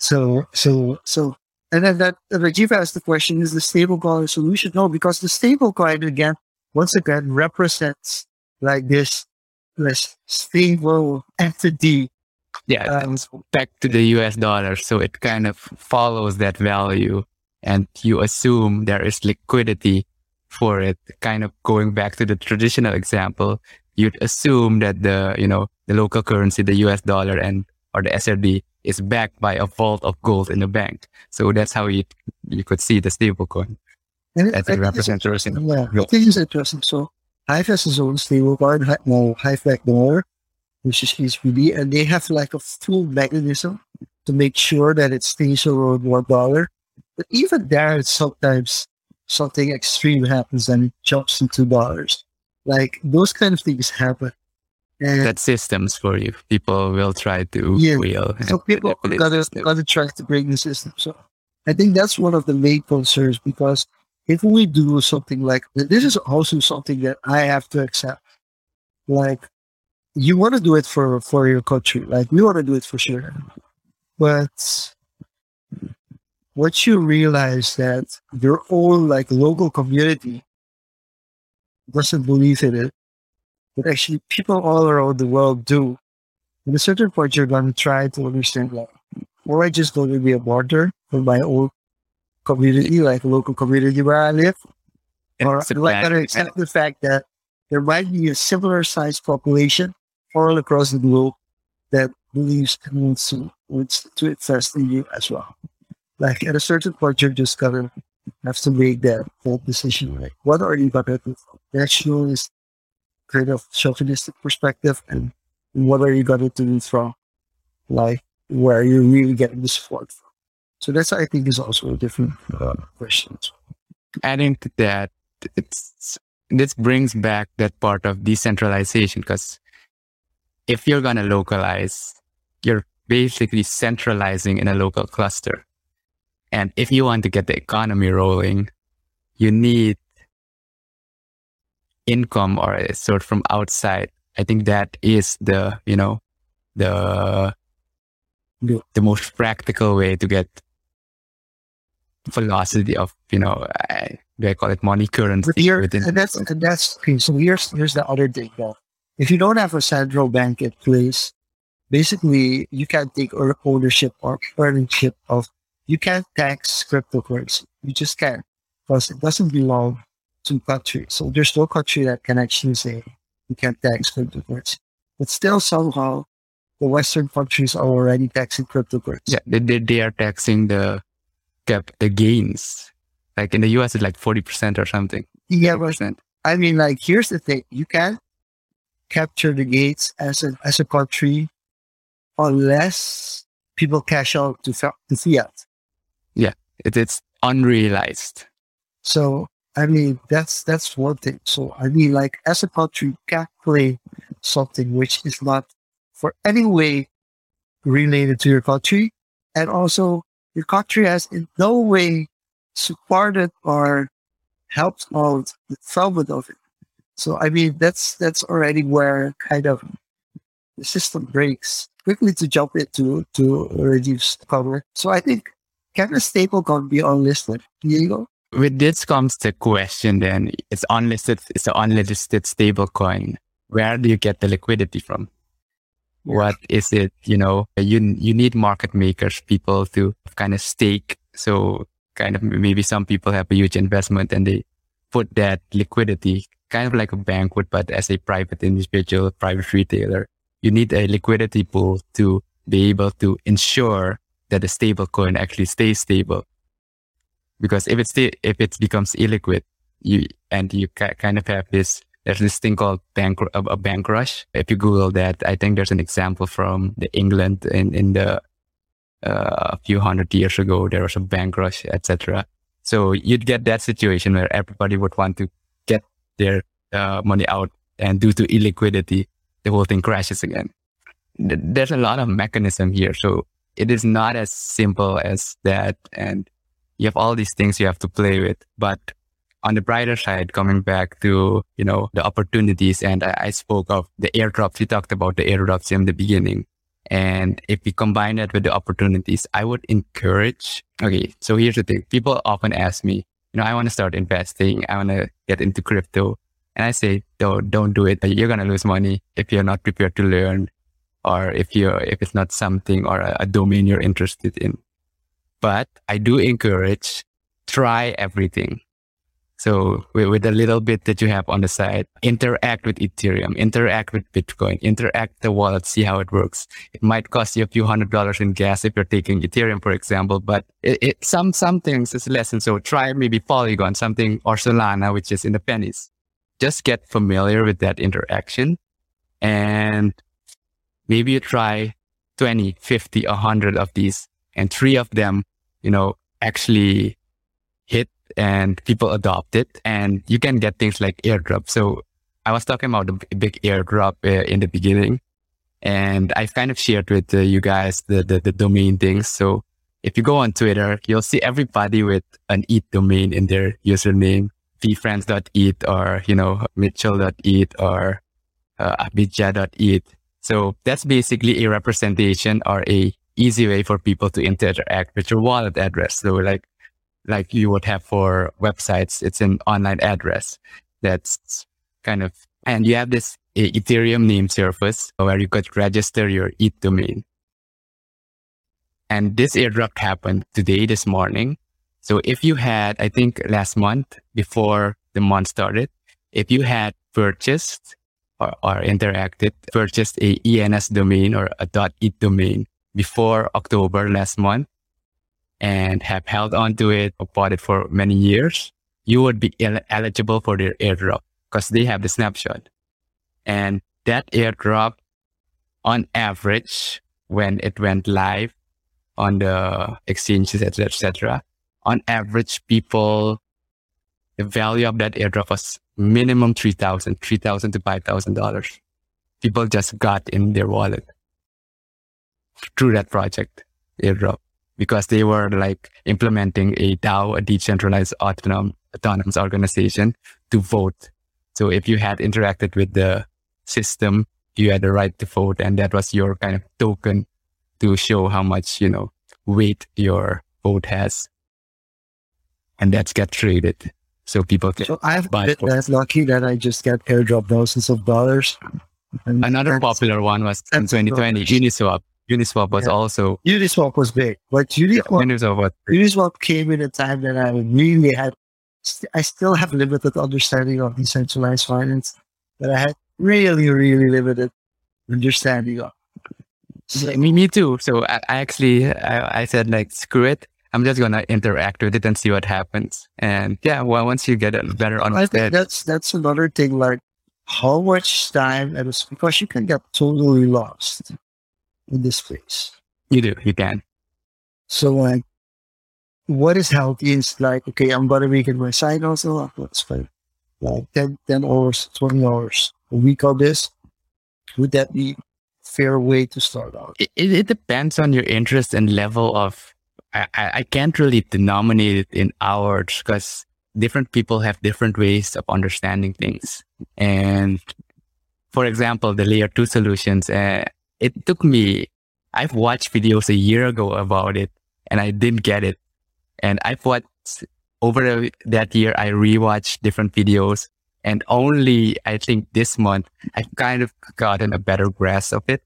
so so so, and then that Rajiv asked the question: Is the stablecoin a solution? No, because the stablecoin again, once again, represents like this this stable entity. Yeah, Um, back to the US dollar. So it kind of follows that value and you assume there is liquidity for it. Kind of going back to the traditional example, you'd assume that the, you know, the local currency, the US dollar and or the SRD is backed by a vault of gold in the bank. So that's how you you could see the stablecoin. and That it represents everything. Yeah, I think it's interesting. So Hive has its own stablecoin, well, Hive Backed Dollar, which is HBD, and they have like a full mechanism to make sure that it stays around one dollar. But even there, it's sometimes something extreme happens and it jumps to two dollars. Like those kind of things happen. And That's systems for you. People will try to Yeah. wheel. so people gotta gotta try to break the system. So I think that's one of the main concerns because if we do something like this is also something that I have to accept. Like you want to do it for for your country, like we want to do it for sure, but once you realize that your own like local community doesn't believe in it, but actually people all around the world do, at a certain point you're going to try to understand like, or I just going to be a martyr for my own community, like local community where I live, or a I got to accept the fact that there might be a similar sized population all across the globe that believes and wants to, wants to invest in you as well. Like at a certain point, you're just gonna have to make that, that decision. Like, what are you gonna do? from Nationalist, kind of chauvinistic perspective, and what are you gonna do from like where are you're really getting the support from? So that's I think is also a different uh, question. adding to that, it's this brings back that part of decentralization because if you're gonna localize, you're basically centralizing in a local cluster. And if you want to get the economy rolling, you need income or a sort from outside. I think that is the, you know, the the most practical way to get velocity of, you know, I, do I call it money currency here, within and that's and that's okay. So here's here's the other thing though. If you don't have a central bank in place, basically you can't take ownership or ownership of. You can't tax cryptocurrency. You just can't because it doesn't belong to country. So there's no country that can actually say you can't tax cryptocurrency. But still, somehow, the Western countries are already taxing cryptocurrency. Yeah, they, they, they are taxing the cap the gains. Like in the US, it's like forty percent or something. Yeah, but 40%. I mean, like, here's the thing: you can't capture the gains as a as a country unless people cash out to, to fiat. Yeah, it, it's unrealized. So, I mean, that's that's one thing. So, I mean, like, as a country, you can't play something which is not for any way related to your country, and also your country has in no way supported or helped out the development of it. So I mean that's that's already where kind of the system breaks. Quickly to jump into to reduce cover. So I think can a stablecoin be unlisted? Diego? With this comes the question then it's unlisted, it's an unlisted stable coin. Where do you get the liquidity from? What is it? You know, you, you need market makers, people to kind of stake. So kind of maybe some people have a huge investment and they put that liquidity kind of like a bank would, but as a private individual, private retailer, you need a liquidity pool to be able to ensure that the stable coin actually stays stable. Because if it's if it becomes illiquid, you and you ca- kind of have this there's this thing called bank a bank rush. If you Google that, I think there's an example from the England in in the uh, a few hundred years ago. There was a bank rush, etc. So you'd get that situation where everybody would want to get their uh, money out, and due to illiquidity, the whole thing crashes again. There's a lot of mechanism here, so it is not as simple as that, and you have all these things you have to play with. But on the brighter side, coming back to you know the opportunities, and I, I spoke of the airdrops. We talked about the airdrops in the beginning. And if we combine that with the opportunities, I would encourage. Okay, so here's the thing: people often ask me, you know, I want to start investing. I want to get into crypto. And I say, don't, don't do it. You're going to lose money if you're not prepared to learn or if you're, if it's not something or a, a domain you're interested in. But I do encourage try everything. So with, with, a little bit that you have on the side, interact with Ethereum, interact with Bitcoin, interact the wallet, see how it works. It might cost you a few hundred dollars in gas if you're taking Ethereum, for example, but it, it, some, some things is less. And so try maybe Polygon, something or Solana, which is in the pennies. Just get familiar with that interaction and maybe you try 20, 50, 100 of these and three of them, you know, actually hit and people adopt it and you can get things like airdrop. So I was talking about the big airdrop uh, in the beginning and I kind of shared with uh, you guys the, the, the domain things. So if you go on Twitter, you'll see everybody with an ETH domain in their username, veefriends.eth or, you know, mitchell.eth or uh, abidja.eth. So that's basically a representation or a easy way for people to interact with your wallet address. So like like you would have for websites. It's an online address that's kind of, and you have this Ethereum name service where you could register your ETH domain. And this airdrop happened today, this morning. So if you had, I think last month before the month started, if you had purchased or, or interacted, purchased a ENS domain or a .eth domain before October last month, and have held on to it or bought it for many years, you would be el- eligible for their airdrop because they have the snapshot. And that airdrop, on average, when it went live on the exchanges, etc., etc., on average, people, the value of that airdrop was minimum three thousand, three thousand to five thousand dollars. People just got in their wallet through that project airdrop because they were like implementing a DAO, a decentralized autonomous, autonomous organization to vote. So if you had interacted with the system, you had the right to vote and that was your kind of token to show how much, you know, weight your vote has. And that's get traded. So people can So I've been that lucky that I just get airdrop thousands of dollars. Another popular one was in 2020, Uniswap. Uniswap was yeah. also Uniswap was big, but Uniswap, Uniswap, was Uniswap came in a time that I really had. I still have limited understanding of decentralized finance, but I had really, really limited understanding of. So, me, me too. So I, I actually, I, I, said like, screw it. I'm just gonna interact with it and see what happens. And yeah, well, once you get a better understanding, I think that's that's another thing. Like, how much time? And it's because you can get totally lost in this place. You do, you can. So like what is healthy is like, okay, I'm gonna make it my side also. Let's play like 10, 10 hours, 20 hours a week on this. Would that be fair way to start out? It, it depends on your interest and level of, I, I can't really denominate it in hours because different people have different ways of understanding things. And for example, the layer two solutions, uh, it took me, I've watched videos a year ago about it and I didn't get it. And I've watched over that year, I rewatched different videos and only I think this month I've kind of gotten a better grasp of it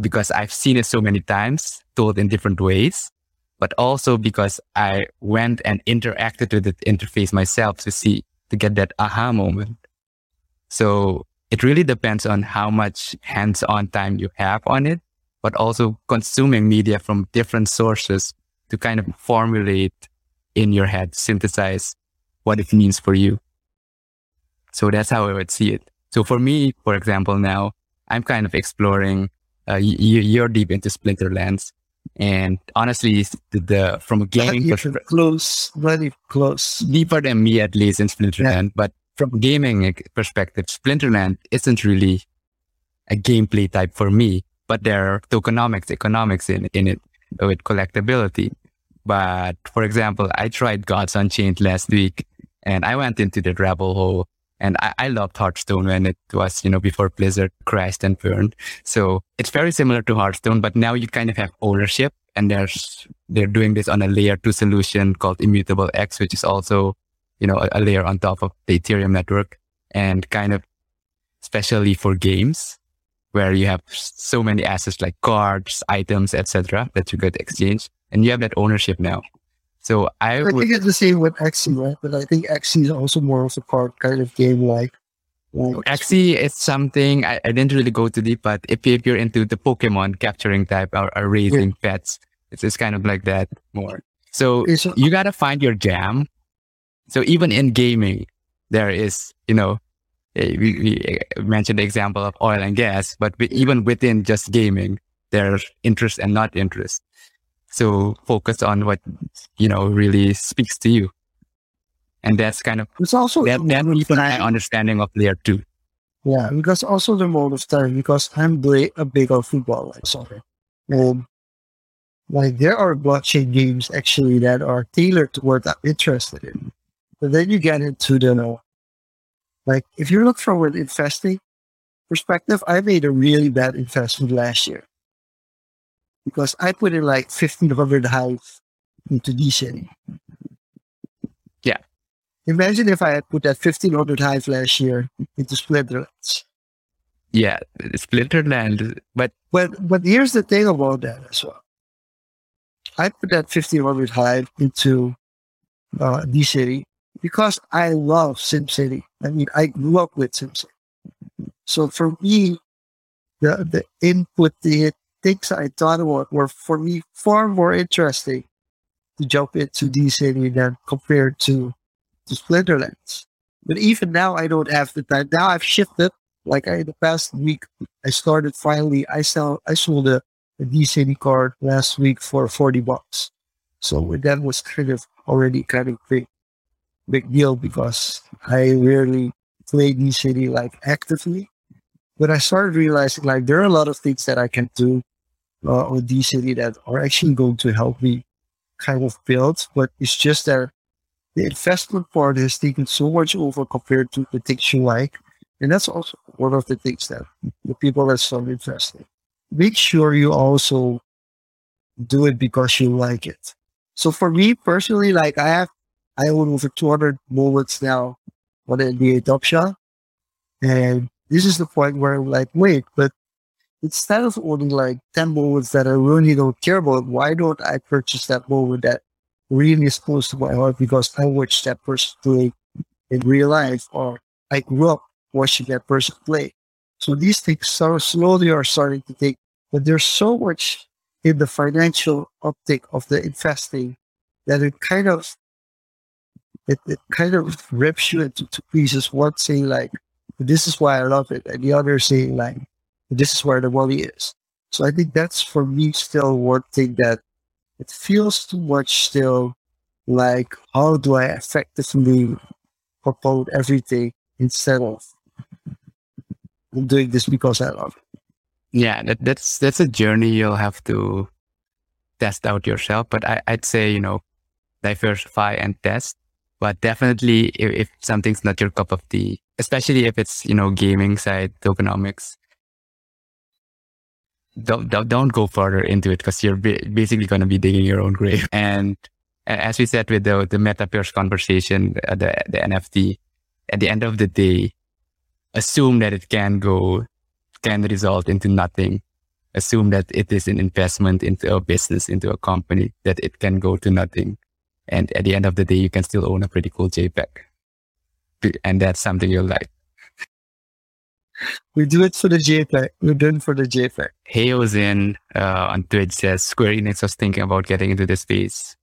because I've seen it so many times told in different ways, but also because I went and interacted with the interface myself to see, to get that aha moment. So it really depends on how much hands on time you have on it, but also consuming media from different sources to kind of formulate in your head, synthesize what it means for you. So that's how I would see it. So for me, for example, now I'm kind of exploring, uh, you, are deep into Splinterlands. And honestly, the, the from a gaming perspective, close, very close, deeper than me at least in Splinterland. Yeah. But from gaming perspective, Splinterland isn't really a gameplay type for me. But there are tokenomics, economics in in it with collectability. But for example, I tried Gods Unchained last week and I went into the rabbit hole and I, I loved Hearthstone when it was, you know, before Blizzard crashed and burned. So it's very similar to Hearthstone, but now you kind of have ownership and there's, they're doing this on a layer two solution called Immutable X, which is also, you know, a, a layer on top of the Ethereum network and kind of especially for games where you have so many assets like cards, items, etc., that you could exchange and you have that ownership now. So I, I would, think it's the same with Axie, right? But I think Axie is also more of a card kind of game like. Axie is something I, I, didn't really go too deep, but if, if you're into the Pokemon capturing type or, or raising yeah. pets, it's, it's kind of like that more. So it's, you got to find your jam. So even in gaming, there is, you know, we, we eh, mentioned the example of oil and gas, but even within just gaming, there's interest and not interest. So focus on what, you know, really speaks to you. And that's kind of, it's also that, that even my understanding of layer two. Yeah, because also the mode of time, because I'm a big of football, like soccer. And like there are blockchain games actually that are tailored to what I'm interested in. But then you get into the, know like, if you look from an investing perspective, I made a really bad investment last year because I put in like 1500 hive into DCity. Yeah. Imagine if I had put that 1500 hive last year into Splinterlands. Yeah, Splinterland. But but but here's the thing about that as well. I put that 1500 hive into uh, DCity because I love SimCity. I mean, I grew up with SimCity. So for me, the the input, the things I thought about were for me far more interesting to jump into DCity than compared to, to Splinterlands. But even now, I don't have the time. Now I've shifted. Like I, the past week, I started finally. I sell. I sold a, a DCity card last week for forty bucks. So that was kind of already kind of big, big deal because I rarely play DCity like actively. But I started realizing like there are a lot of things that I can do uh, or City that are actually going to help me kind of build. But it's just that the investment part has taken so much over compared to the things you like. And that's also one of the things that the people that start investing. Make sure you also do it because you like it. So for me personally, like I have, I own over 200 moments now on the NBA Top Shot. And this is the point where I'm like, wait, but instead of owning like 10 moments that I really don't care about, why don't I purchase that moment that really is close to my heart because I watched that person play in real life or I grew up watching that person play. So these things so slowly are starting to take, but there's so much in the financial optic of the investing that it kind of it, it kind of rips you into two pieces. One saying like, this is why I love it, and the other saying like, this is where the money is. So I think that's for me still one thing that it feels too much still like how do I effectively promote everything instead of doing this because I love it. Yeah, that, that's that's a journey you'll have to test out yourself. But I, would say, you know, diversify and test. But definitely if, if something's not your cup of tea, especially if it's, you know, gaming side, tokenomics, don't, don't, don't go further into it because you're basically going to be digging your own grave. And as we said with the, the metaverse conversation, uh, the, the NFT, at the end of the day, assume that it can go, can result into nothing. Assume that it is an investment into a business, into a company, that it can go to nothing. And at the end of the day, you can still own a pretty cool JPEG. And that's something you'll like. We do it for the JPEG. We're doing for the JPEG. Heozin uh, on Twitch says Square Enix was thinking about getting into this space.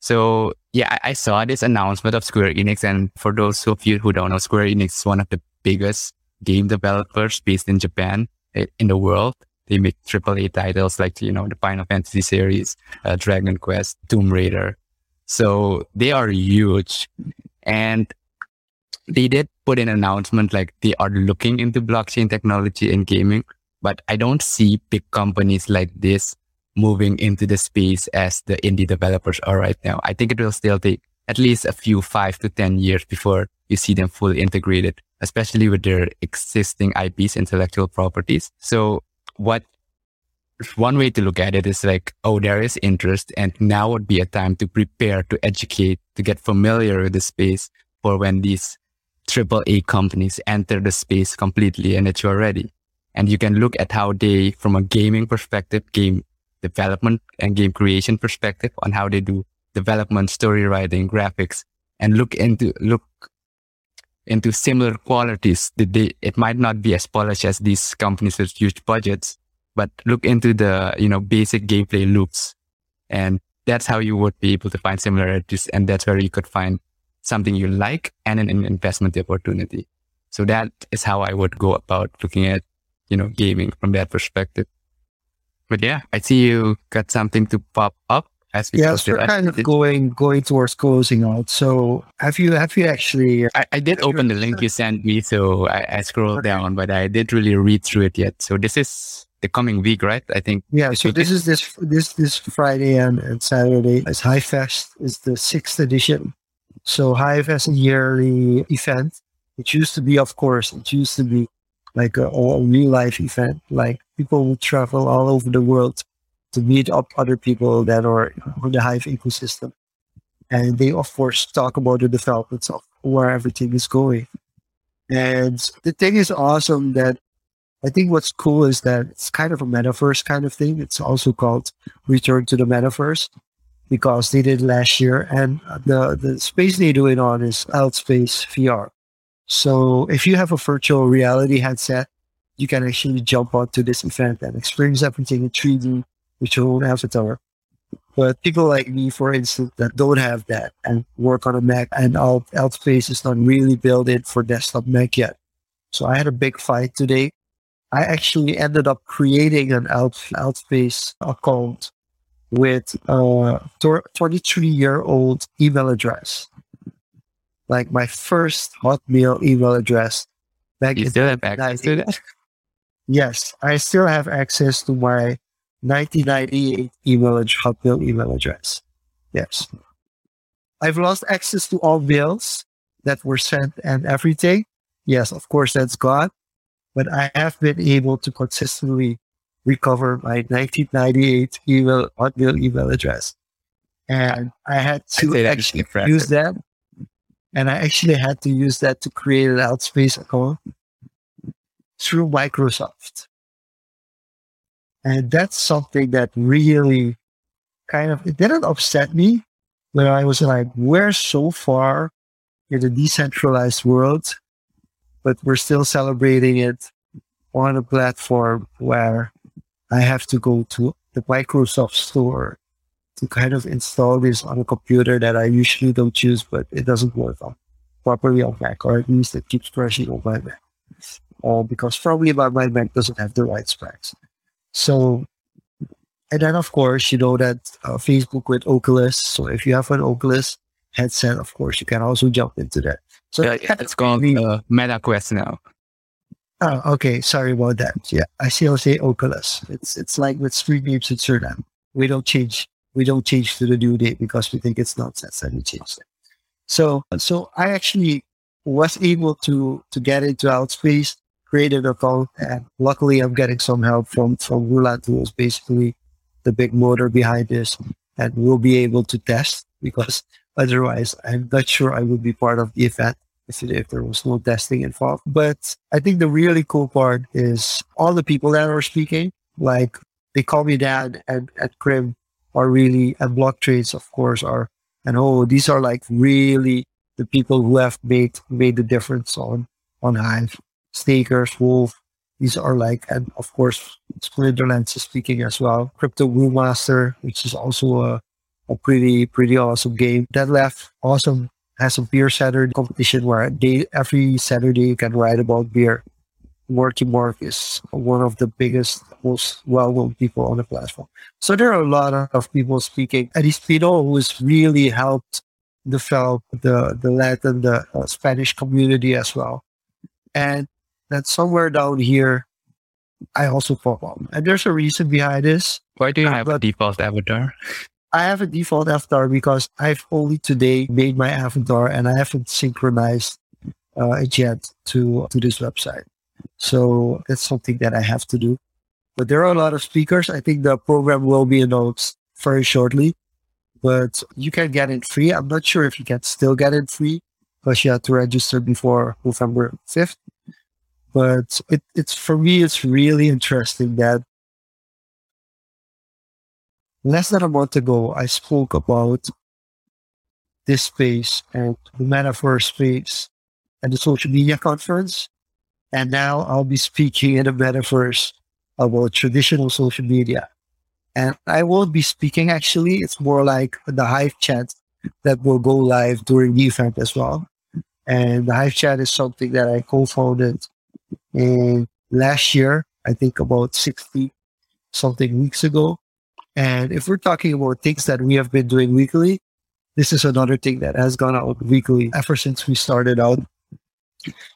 So yeah, I, I, saw this announcement of Square Enix, and for those of you who don't know, Square Enix is one of the biggest game developers based in Japan eh, in the world. They make AAA titles like you know the Final Fantasy series, uh, Dragon Quest, Tomb Raider. So they are huge, and they did put an announcement like they are looking into blockchain technology in gaming, but I don't see big companies like this moving into the space as the indie developers are right now. I think it will still take at least a few five to 10 years before you see them fully integrated, especially with their existing IPs, intellectual properties. So what one way to look at it is like, oh, there is interest and now would be a time to prepare, to educate, to get familiar with the space for when these triple A companies enter the space completely and that you're ready. And you can look at how they, from a gaming perspective, game development and game creation perspective on how they do development, story writing, graphics, and look into, look into similar qualities. They, it might not be as polished as these companies with huge budgets, but look into the, you know, basic gameplay loops. And that's how you would be able to find similarities. And that's where you could find something you like and an investment opportunity. So that is how I would go about looking at, you know, gaming from that perspective. But yeah, I see you got something to pop up as we yes, we're kind of going going towards closing out. So have you have you actually? I, I did open the link you sent me, so I, I scrolled okay. down, but I didn't really read through it yet. So this is the coming week, right? I think. Yeah. So this is this this this Friday and, and Saturday. It's Hivefest. It's the sixth edition. So Hive has a yearly event. It used to be, of course, it used to be like a, a real life event. Like people would travel all over the world to meet up other people that are on the Hive ecosystem. And they, of course, talk about the developments of where everything is going. And the thing is awesome that I think what's cool is that it's kind of a metaverse kind of thing. It's also called Return to the Metaverse because they did last year. And the, the space they do it on is Altspace VR. So if you have a virtual reality headset, you can actually jump onto this event and experience everything in 3D with your own avatar. But people like me, for instance, that don't have that and work on a Mac and Alt, Altspace is not really built in for desktop Mac yet. So I had a big fight today. I actually ended up creating an Alt, Altspace account with a 23 year old email address. Like my first Hotmail email address. Back you still have access to that? Yes, I still have access to my 1998 email Hotmail email address. Yes. I've lost access to all mails that were sent and everything. Yes, of course, that's gone. But I have been able to consistently recover my 1998 email Hotmail email address. And I had to actually use that. And I actually had to use that to create an Altspace account through Microsoft. And that's something that really kind of, it didn't upset me, but I was like, we're so far in the decentralized world, but we're still celebrating it on a platform where I have to go to the Microsoft store to kind of install this on a computer that I usually don't use, but it doesn't work on properly on Mac, or at least it keeps crashing on my Mac. Or because probably my, my Mac doesn't have the right specs. So, and then of course, you know that uh, Facebook with Oculus. So if you have an Oculus headset, of course, you can also jump into that. So yeah, yeah it's called uh, Meta Quest now. Oh, okay. Sorry about that. Yeah, I still say Oculus. It's it's like with street names in Suriname. We don't change. We don't change to the due date because we think it's nonsense and we change it. So so I actually was able to to get into Altspace, create an account, and luckily I'm getting some help from from Roeland, who is basically the big motor behind this, and we'll be able to test because otherwise I'm not sure I would be part of the event if, there was no testing involved. But I think the really cool part is all the people that are speaking, like theycallmedan and at Crim are really, and blocktrades, of course, are, and oh, these are like really the people who have made, made the difference on, on Hive. Stakers, Wolf, these are like, and of course, Splinterlands is speaking as well. Crypto Brewmaster, which is also a, a pretty, pretty awesome game. That left awesome has a beer Saturday competition where they, every Saturday you can write about beer. Morky Mark is one of the biggest, most well-known people on the platform. So there are a lot of people speaking. Eddie Spino, who has really helped develop the, the Latin, the uh, Spanish community as well. And that somewhere down here, I also pop up. And there's a reason behind this. Why do you have a default avatar? I have a default avatar because I've only today made my avatar and I haven't synchronized uh, it yet to to this website. So that's something that I have to do. But there are a lot of speakers. I think the program will be announced very shortly. But you can get it free. I'm not sure if you can still get it free because you have to register before November 5th. But it, it's for me, it's really interesting that less than a month ago, I spoke about this space and the metaverse space at the social media conference. And now I'll be speaking in the metaverse about traditional social media. And I won't be speaking actually, it's more like the Hive chat that will go live during the event as well. And the Hive chat is something that I co founded in last year, I think about 60 something weeks ago. And if we're talking about things that we have been doing weekly, this is another thing that has gone out weekly ever since we started out.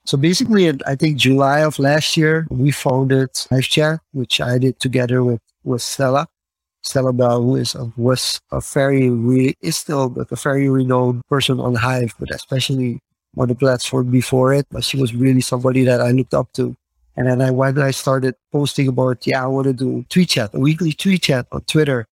So basically, in, I think July of last year, we founded Hive which I did together with, with Stella. Stellabelle, who is a, was a very, really, is still a very renowned person on Hive, but especially on the platform before it. But she was really somebody that I looked up to. And then I when I started posting about, yeah, I want to do tweet chat, a weekly tweet chat on Twitter.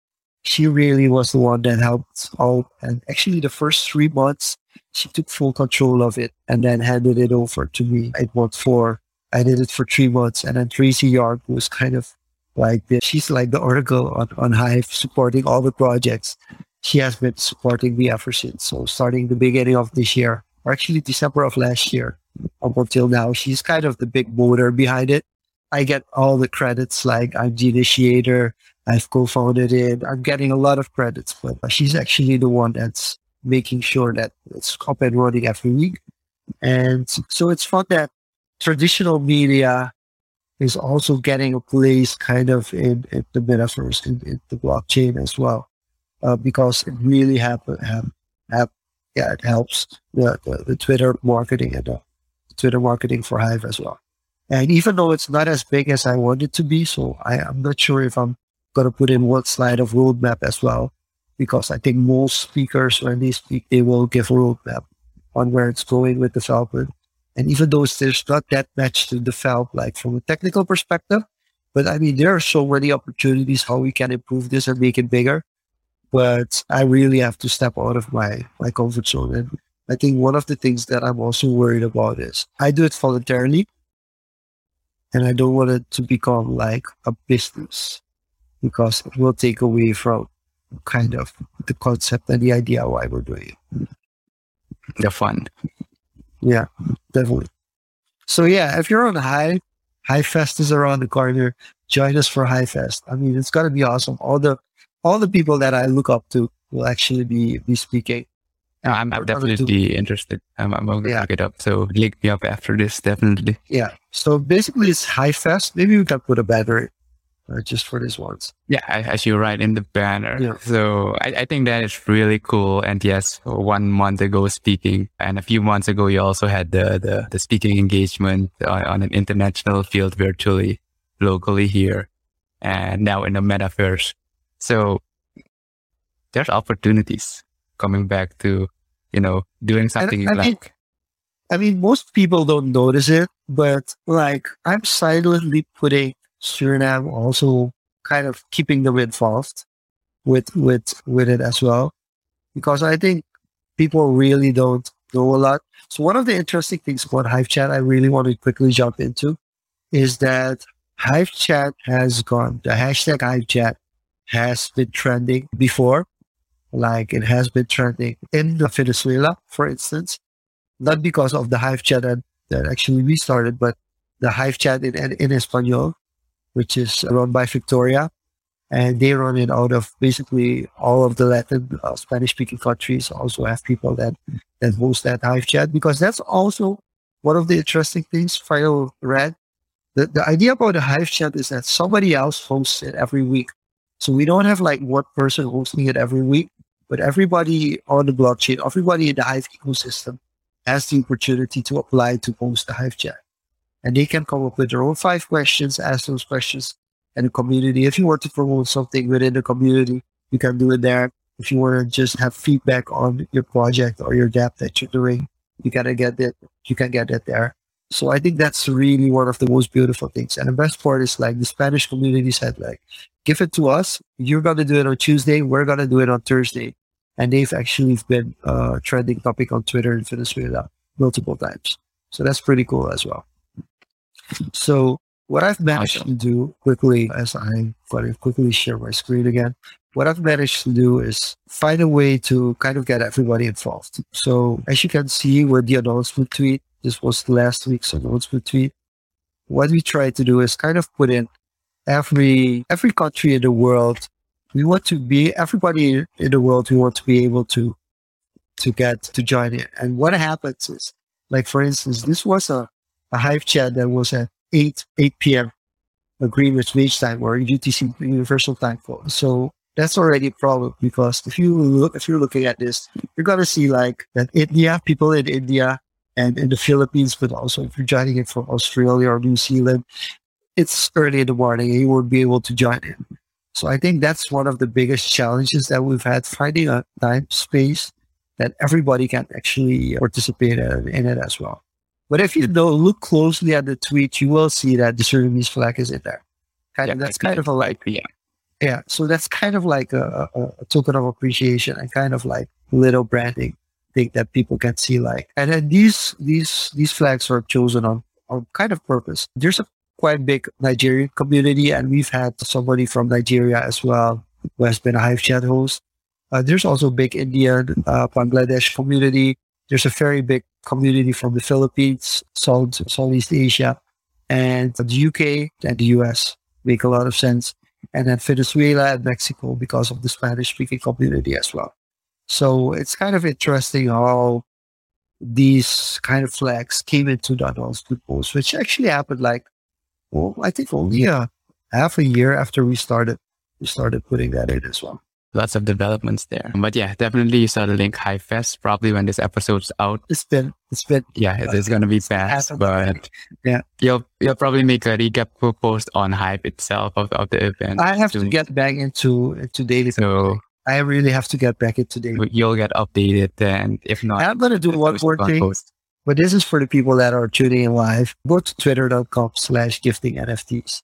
She really was the one that helped out. And actually, the first three months, she took full control of it and then handed it over to me. I worked for, I did it for three months. And then Tracy Yard was kind of like this. She's like the oracle on, on Hive, supporting all the projects. She has been supporting me ever since. So starting the beginning of this year, or actually December of last year, up until now. She's kind of the big motor behind it. I get all the credits, like I'm the initiator, I've co-founded it. I'm getting a lot of credits, but she's actually the one that's making sure that it's up and running every week. And so it's fun that traditional media is also getting a place kind of in, in the metaverse, in, in, the blockchain as well, uh, because it really have, have, have yeah, it helps the, the, the Twitter marketing and the Twitter marketing for Hive as well. And even though it's not as big as I want it to be, so I, am not sure if I'm going to put in one slide of roadmap as well, because I think most speakers, when they speak, they will give a roadmap on where it's going with development. And even though there's not that much to develop, like from a technical perspective, but I mean, there are so many opportunities how we can improve this and make it bigger. But I really have to step out of my, my comfort zone and I think one of the things that I'm also worried about is I do it voluntarily and I don't want it to become like a business because it will take away from kind of the concept and the idea why we're doing it. The fun. Yeah, definitely. So yeah, if you're on Hive, Hive Fest is around the corner. Join us for Hive Fest. I mean, it's gonna be awesome. All the all the people that I look up to will actually be be speaking. No, I'm, I'm definitely interested. I'm, I'm going to yeah. look it up. So link me up after this, definitely. Yeah. So basically, it's Hive Fest. Maybe we can put a banner uh, just for this once. Yeah, as you write in the banner. Yeah. So I, I think that is really cool. And yes, one month ago speaking, and a few months ago, you also had the the, the speaking engagement on, on an international field virtually, locally here, and now in the metaverse. So there's opportunities coming back to, you know, doing something you I like. Mean, I mean, most people don't notice it, but like I'm silently putting Suriname also kind of keeping them involved with with with it as well. because I think people really don't know a lot. So one of the interesting things about Hive Chat I really want to quickly jump into is that Hive Chat has gone, the hashtag Hive Chat has been trending before. Like it has been trending in Venezuela, for instance, not because of the Hive Chat that, actually we started, but the Hive Chat in, in Espanol, which is run by Victoria. And they run it out of basically all of the Latin uh, Spanish speaking countries. Also have people that, that host that Hive Chat because that's also one of the interesting things Final read. The, the idea about the Hive Chat is that somebody else hosts it every week. So we don't have like one person hosting it every week, but everybody on the blockchain, everybody in the Hive ecosystem has the opportunity to apply to host the Hive Chat and they can come up with their own five questions, ask those questions in the community. If you want to promote something within the community, you can do it there. If you want to just have feedback on your project or your dApp that you're doing, you gotta get that. You can get that there. So I think that's really one of the most beautiful things. And the best part is like the Spanish community said, like, give it to us. You're gonna do it on Tuesday. We're gonna do it on Thursday. And they've actually been uh, trending topic on Twitter in Venezuela multiple times. So that's pretty cool as well. So what I've managed awesome. to do quickly, as I'm going to quickly share my screen again, what I've managed to do is find a way to kind of get everybody involved. So as you can see with the announcement tweet, this was last week's announcement tweet. What we try to do is kind of put in every every country in the world. We want to be everybody in the world. We want to be able to to get to join it. And what happens is, like for instance, this was a a Hive chat that was at 8, 8 p.m. Greenwich Mean Time or UTC Universal Time. So that's already a problem because if you look, if you're looking at this, you're to see like that India, people in India and in the Philippines, but also if you're joining it from Australia or New Zealand, it's early in the morning and you won't be able to join in. So I think that's one of the biggest challenges that we've had finding a time space that everybody can actually participate in it as well. But if you know, look closely at the tweet, you will see that the Surinamese flag is in there. Kind yeah, of, that's kind of a like, yeah. Yeah. So that's kind of like a, a, a, token of appreciation and kind of like little branding thing that people can see like. And then these, these, these flags are chosen on, on kind of purpose. There's a quite big Nigerian community and we've had somebody from Nigeria as well who has been a Hive chat host. Uh, there's also big Indian, uh, Bangladesh community. There's a very big community from the Philippines, South, Southeast Asia, and the UK and the US make a lot of sense. And then Venezuela and Mexico because of the Spanish speaking community as well. So it's kind of interesting how these kind of flags came into the announcement post, which actually happened like, well, I think only a half a year after we started, we started putting that in as well lots of developments there. But yeah, definitely you saw the link Hive Fest probably when this episode's out. It's been it's been yeah, it's, it's gonna be fast, but yeah, you'll you'll probably make a recap post on Hive itself of, of the event. I have soon. to get back into into daily. So I really have to get back into daily. You'll get updated, and if not, I'm gonna do one more thing. Post. But this is for the people that are tuning in live. Go to twitter.com slash gifting NFTs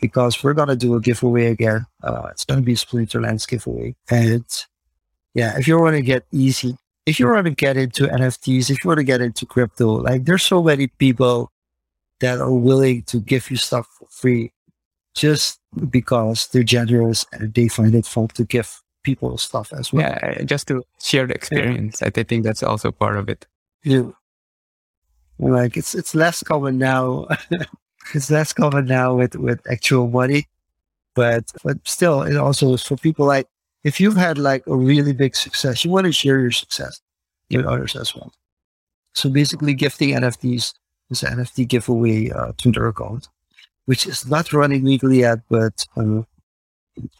because we're gonna do a giveaway again. Uh, it's gonna be a Splinterlands giveaway, and yeah, if you want to get easy, if you want to get into NFTs, if you want to get into crypto, like there's so many people that are willing to give you stuff for free just because they're generous and they find it fun to give people stuff as well. Yeah, just to share the experience. Yeah. I think that's also part of it. Yeah. Like it's it's less common now it's less common now with with actual money, but but still, it also is for people like if you've had like a really big success, you want to share your success with others as well. So basically, gifting NFTs is an NFT giveaway uh, Twitter account, which is not running weekly yet, but uh,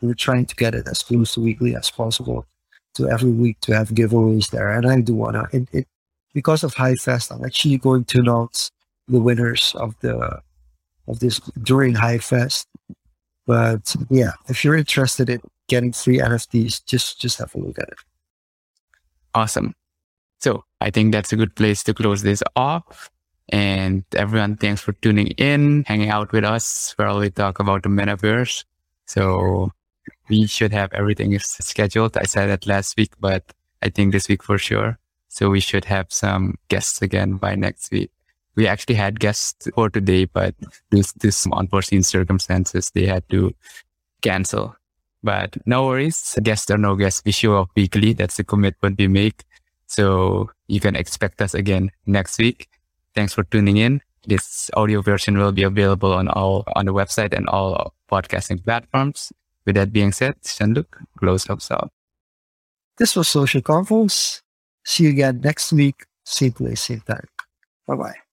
we're trying to get it as close to weekly as possible to every week to have giveaways there. And I do want to, it, it, because of Hive Fest, I'm actually going to announce the winners of the of this during Hive Fest. But yeah, if you're interested in getting free NFTs, just just have a look at it. Awesome. So I think that's a good place to close this off. And everyone, thanks for tuning in, hanging out with us where we talk about the metaverse. So we should have everything scheduled. I said that last week, but I think this week for sure. So we should have some guests again by next week. We actually had guests for today, but due to some unforeseen circumstances, they had to cancel. But no worries, guest or no guest, we show up weekly. That's the commitment we make. So you can expect us again next week. Thanks for tuning in. This audio version will be available on all on the website and all podcasting platforms. With that being said, Jean-Luc, close us out. This was Social Confoes. See you again next week, same place, same time. Bye bye.